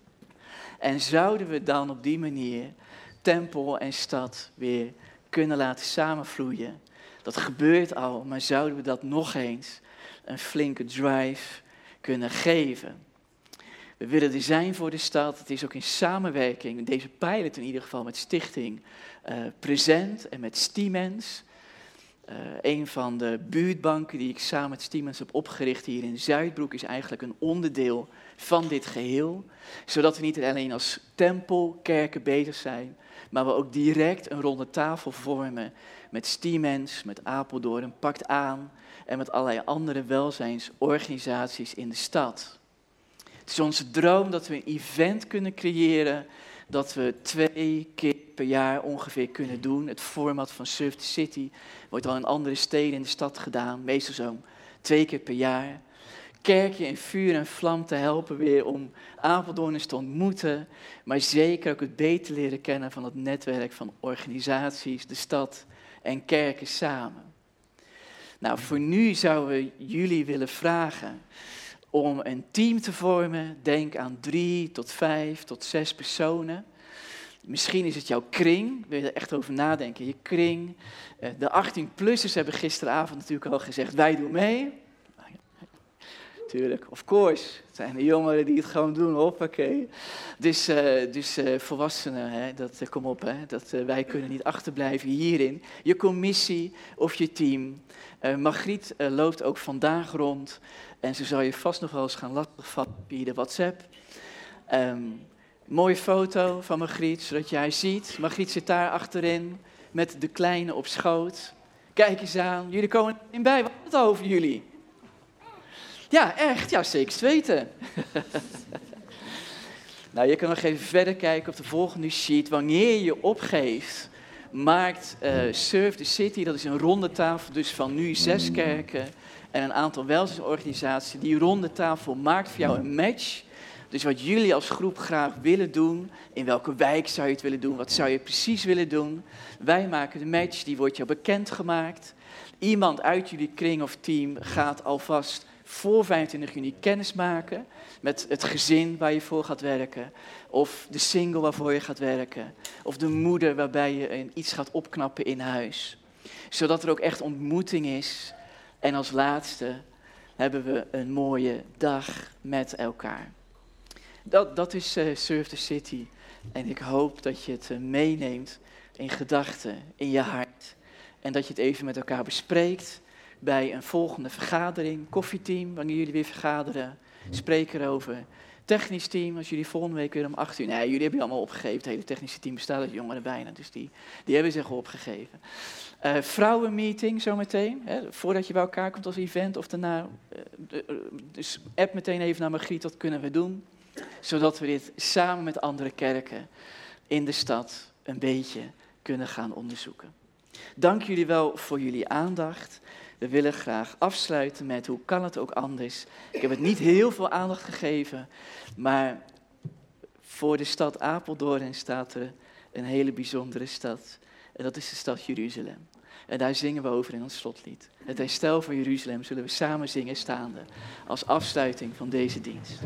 B: En zouden we dan op die manier tempel en stad weer kunnen laten samenvloeien? Dat gebeurt al, maar zouden we dat nog eens een flinke drive kunnen geven? We willen er zijn voor de stad. Het is ook in samenwerking, deze pilot in ieder geval, met Stichting eh, Present en met Stiemens. Eh, een van de buurtbanken die ik samen met Stiemens heb opgericht hier in Zuidbroek is eigenlijk een onderdeel van dit geheel. Zodat we niet alleen als tempel, kerken bezig zijn, maar we ook direct een ronde tafel vormen met Stiemens, met Apeldoorn, Pakt Aan en met allerlei andere welzijnsorganisaties in de stad. Het is onze droom dat we een event kunnen creëren dat we twee keer per jaar ongeveer kunnen doen. Het format van Surf the City wordt al in andere steden in de stad gedaan, meestal zo'n twee keer per jaar. Kerkje in vuur en vlam te helpen weer om Apeldoorners te ontmoeten, maar zeker ook het beter leren kennen van het netwerk van organisaties, de stad en kerken samen. Nou, voor nu zouden we jullie willen vragen om een team te vormen. Denk aan drie tot vijf tot zes personen. Misschien is het jouw kring, wil je er echt over nadenken, je kring. Eh, De 18-plussers hebben gisteravond natuurlijk al gezegd, wij doen mee. Tuurlijk, of course. Het zijn de jongeren die het gewoon doen, hoppakee. Dus, eh, dus eh, volwassenen, hè, dat, eh, kom op, hè, dat, wij kunnen niet achterblijven hierin. Je commissie of je team. Margriet loopt ook vandaag rond en ze zal je vast nog wel eens gaan lastigvallen via de WhatsApp. Ehm, mooie foto van Margriet, zodat jij ziet. Margriet zit daar achterin met de kleine op schoot. Kijk eens aan, jullie komen in bij. Wat het over jullie? Ja, echt, ja, zeker weten. nou, je kan nog even verder kijken op de volgende sheet. Wanneer je opgeeft, maakt eh Surf the City, dat is een ronde tafel, dus van nu zes kerken en een aantal welzijnsorganisaties. Die ronde tafel maakt voor jou een match. Dus wat jullie als groep graag willen doen, in welke wijk zou je het willen doen, wat zou je precies willen doen. Wij maken de match, die wordt jou bekendgemaakt. Iemand uit jullie kring of team gaat alvast voor 25 juni kennis maken met het gezin waar je voor gaat werken. Of de single waarvoor je gaat werken. Of de moeder waarbij je iets gaat opknappen in huis. Zodat er ook echt ontmoeting is. En als laatste hebben we een mooie dag met elkaar. Dat, dat is eh Surf the City. En ik hoop dat je het eh, meeneemt in gedachten, in je hart. En dat je het even met elkaar bespreekt bij een volgende vergadering. Koffieteam, wanneer jullie weer vergaderen. Spreek erover. Technisch team, als jullie volgende week weer om 8 uur. Nee, jullie hebben je allemaal opgegeven. Het hele technische team bestaat uit jongeren bijna. Dus die, die hebben zich opgegeven. Eh, vrouwenmeeting zometeen. Hè, voordat je bij elkaar komt als event of daarna. eh, eh, dus app meteen even naar Margriet, wat kunnen we doen? Zodat we dit samen met andere kerken in de stad een beetje kunnen gaan onderzoeken. Dank jullie wel voor jullie aandacht. We willen graag afsluiten met hoe kan het ook anders. Ik heb het niet heel veel aandacht gegeven, maar voor de stad Apeldoorn staat er een hele bijzondere stad. En dat is de stad Jeruzalem. En daar zingen we over in ons slotlied. Het herstel van Jeruzalem zullen we samen zingen staande als afsluiting van deze dienst.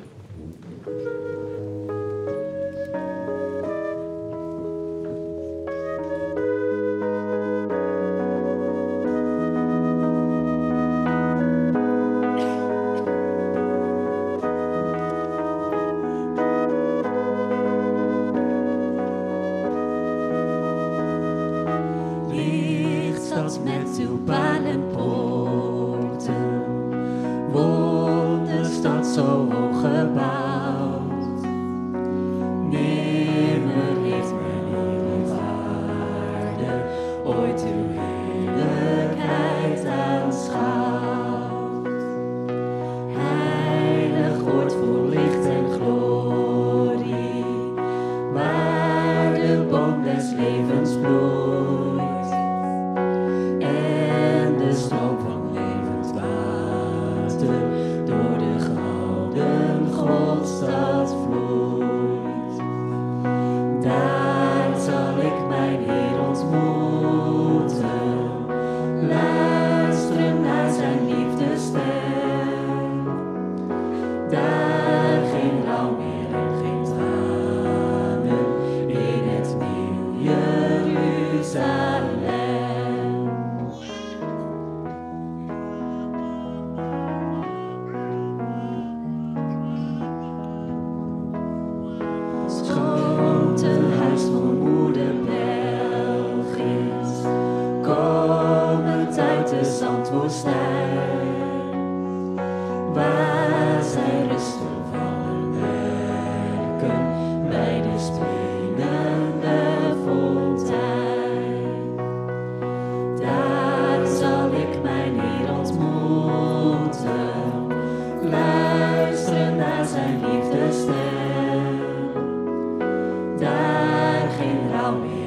C: Geen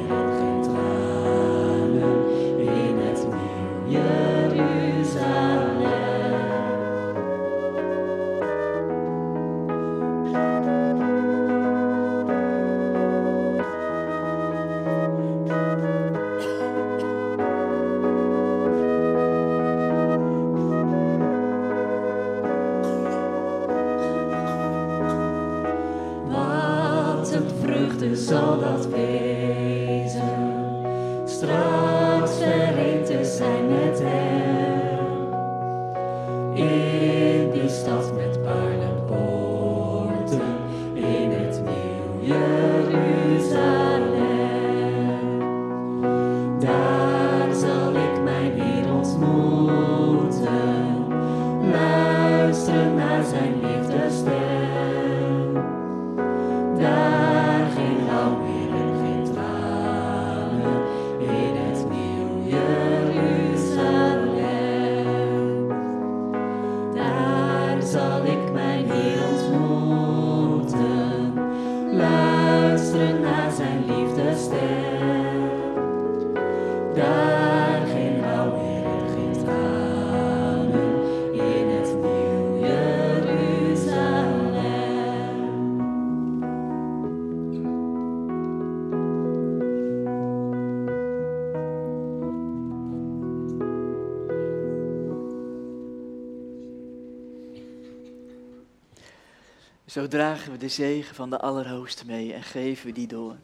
B: Zo dragen we de zegen van de Allerhoogste mee en geven we die door.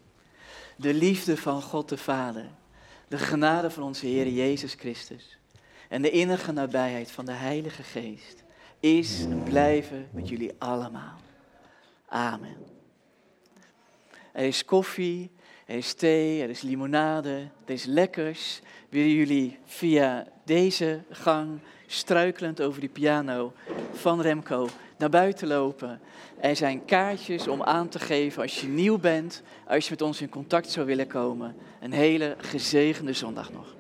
B: De liefde van God de Vader, de genade van onze Heer Jezus Christus en de innige nabijheid van de Heilige Geest is en blijven met jullie allemaal. Amen. Er is koffie, er is thee, er is limonade, er is lekkers. Willen jullie via deze gang, struikelend over die piano van Remco, naar buiten lopen? Er zijn kaartjes om aan te geven als je nieuw bent, als je met ons in contact zou willen komen. Een hele gezegende zondag nog.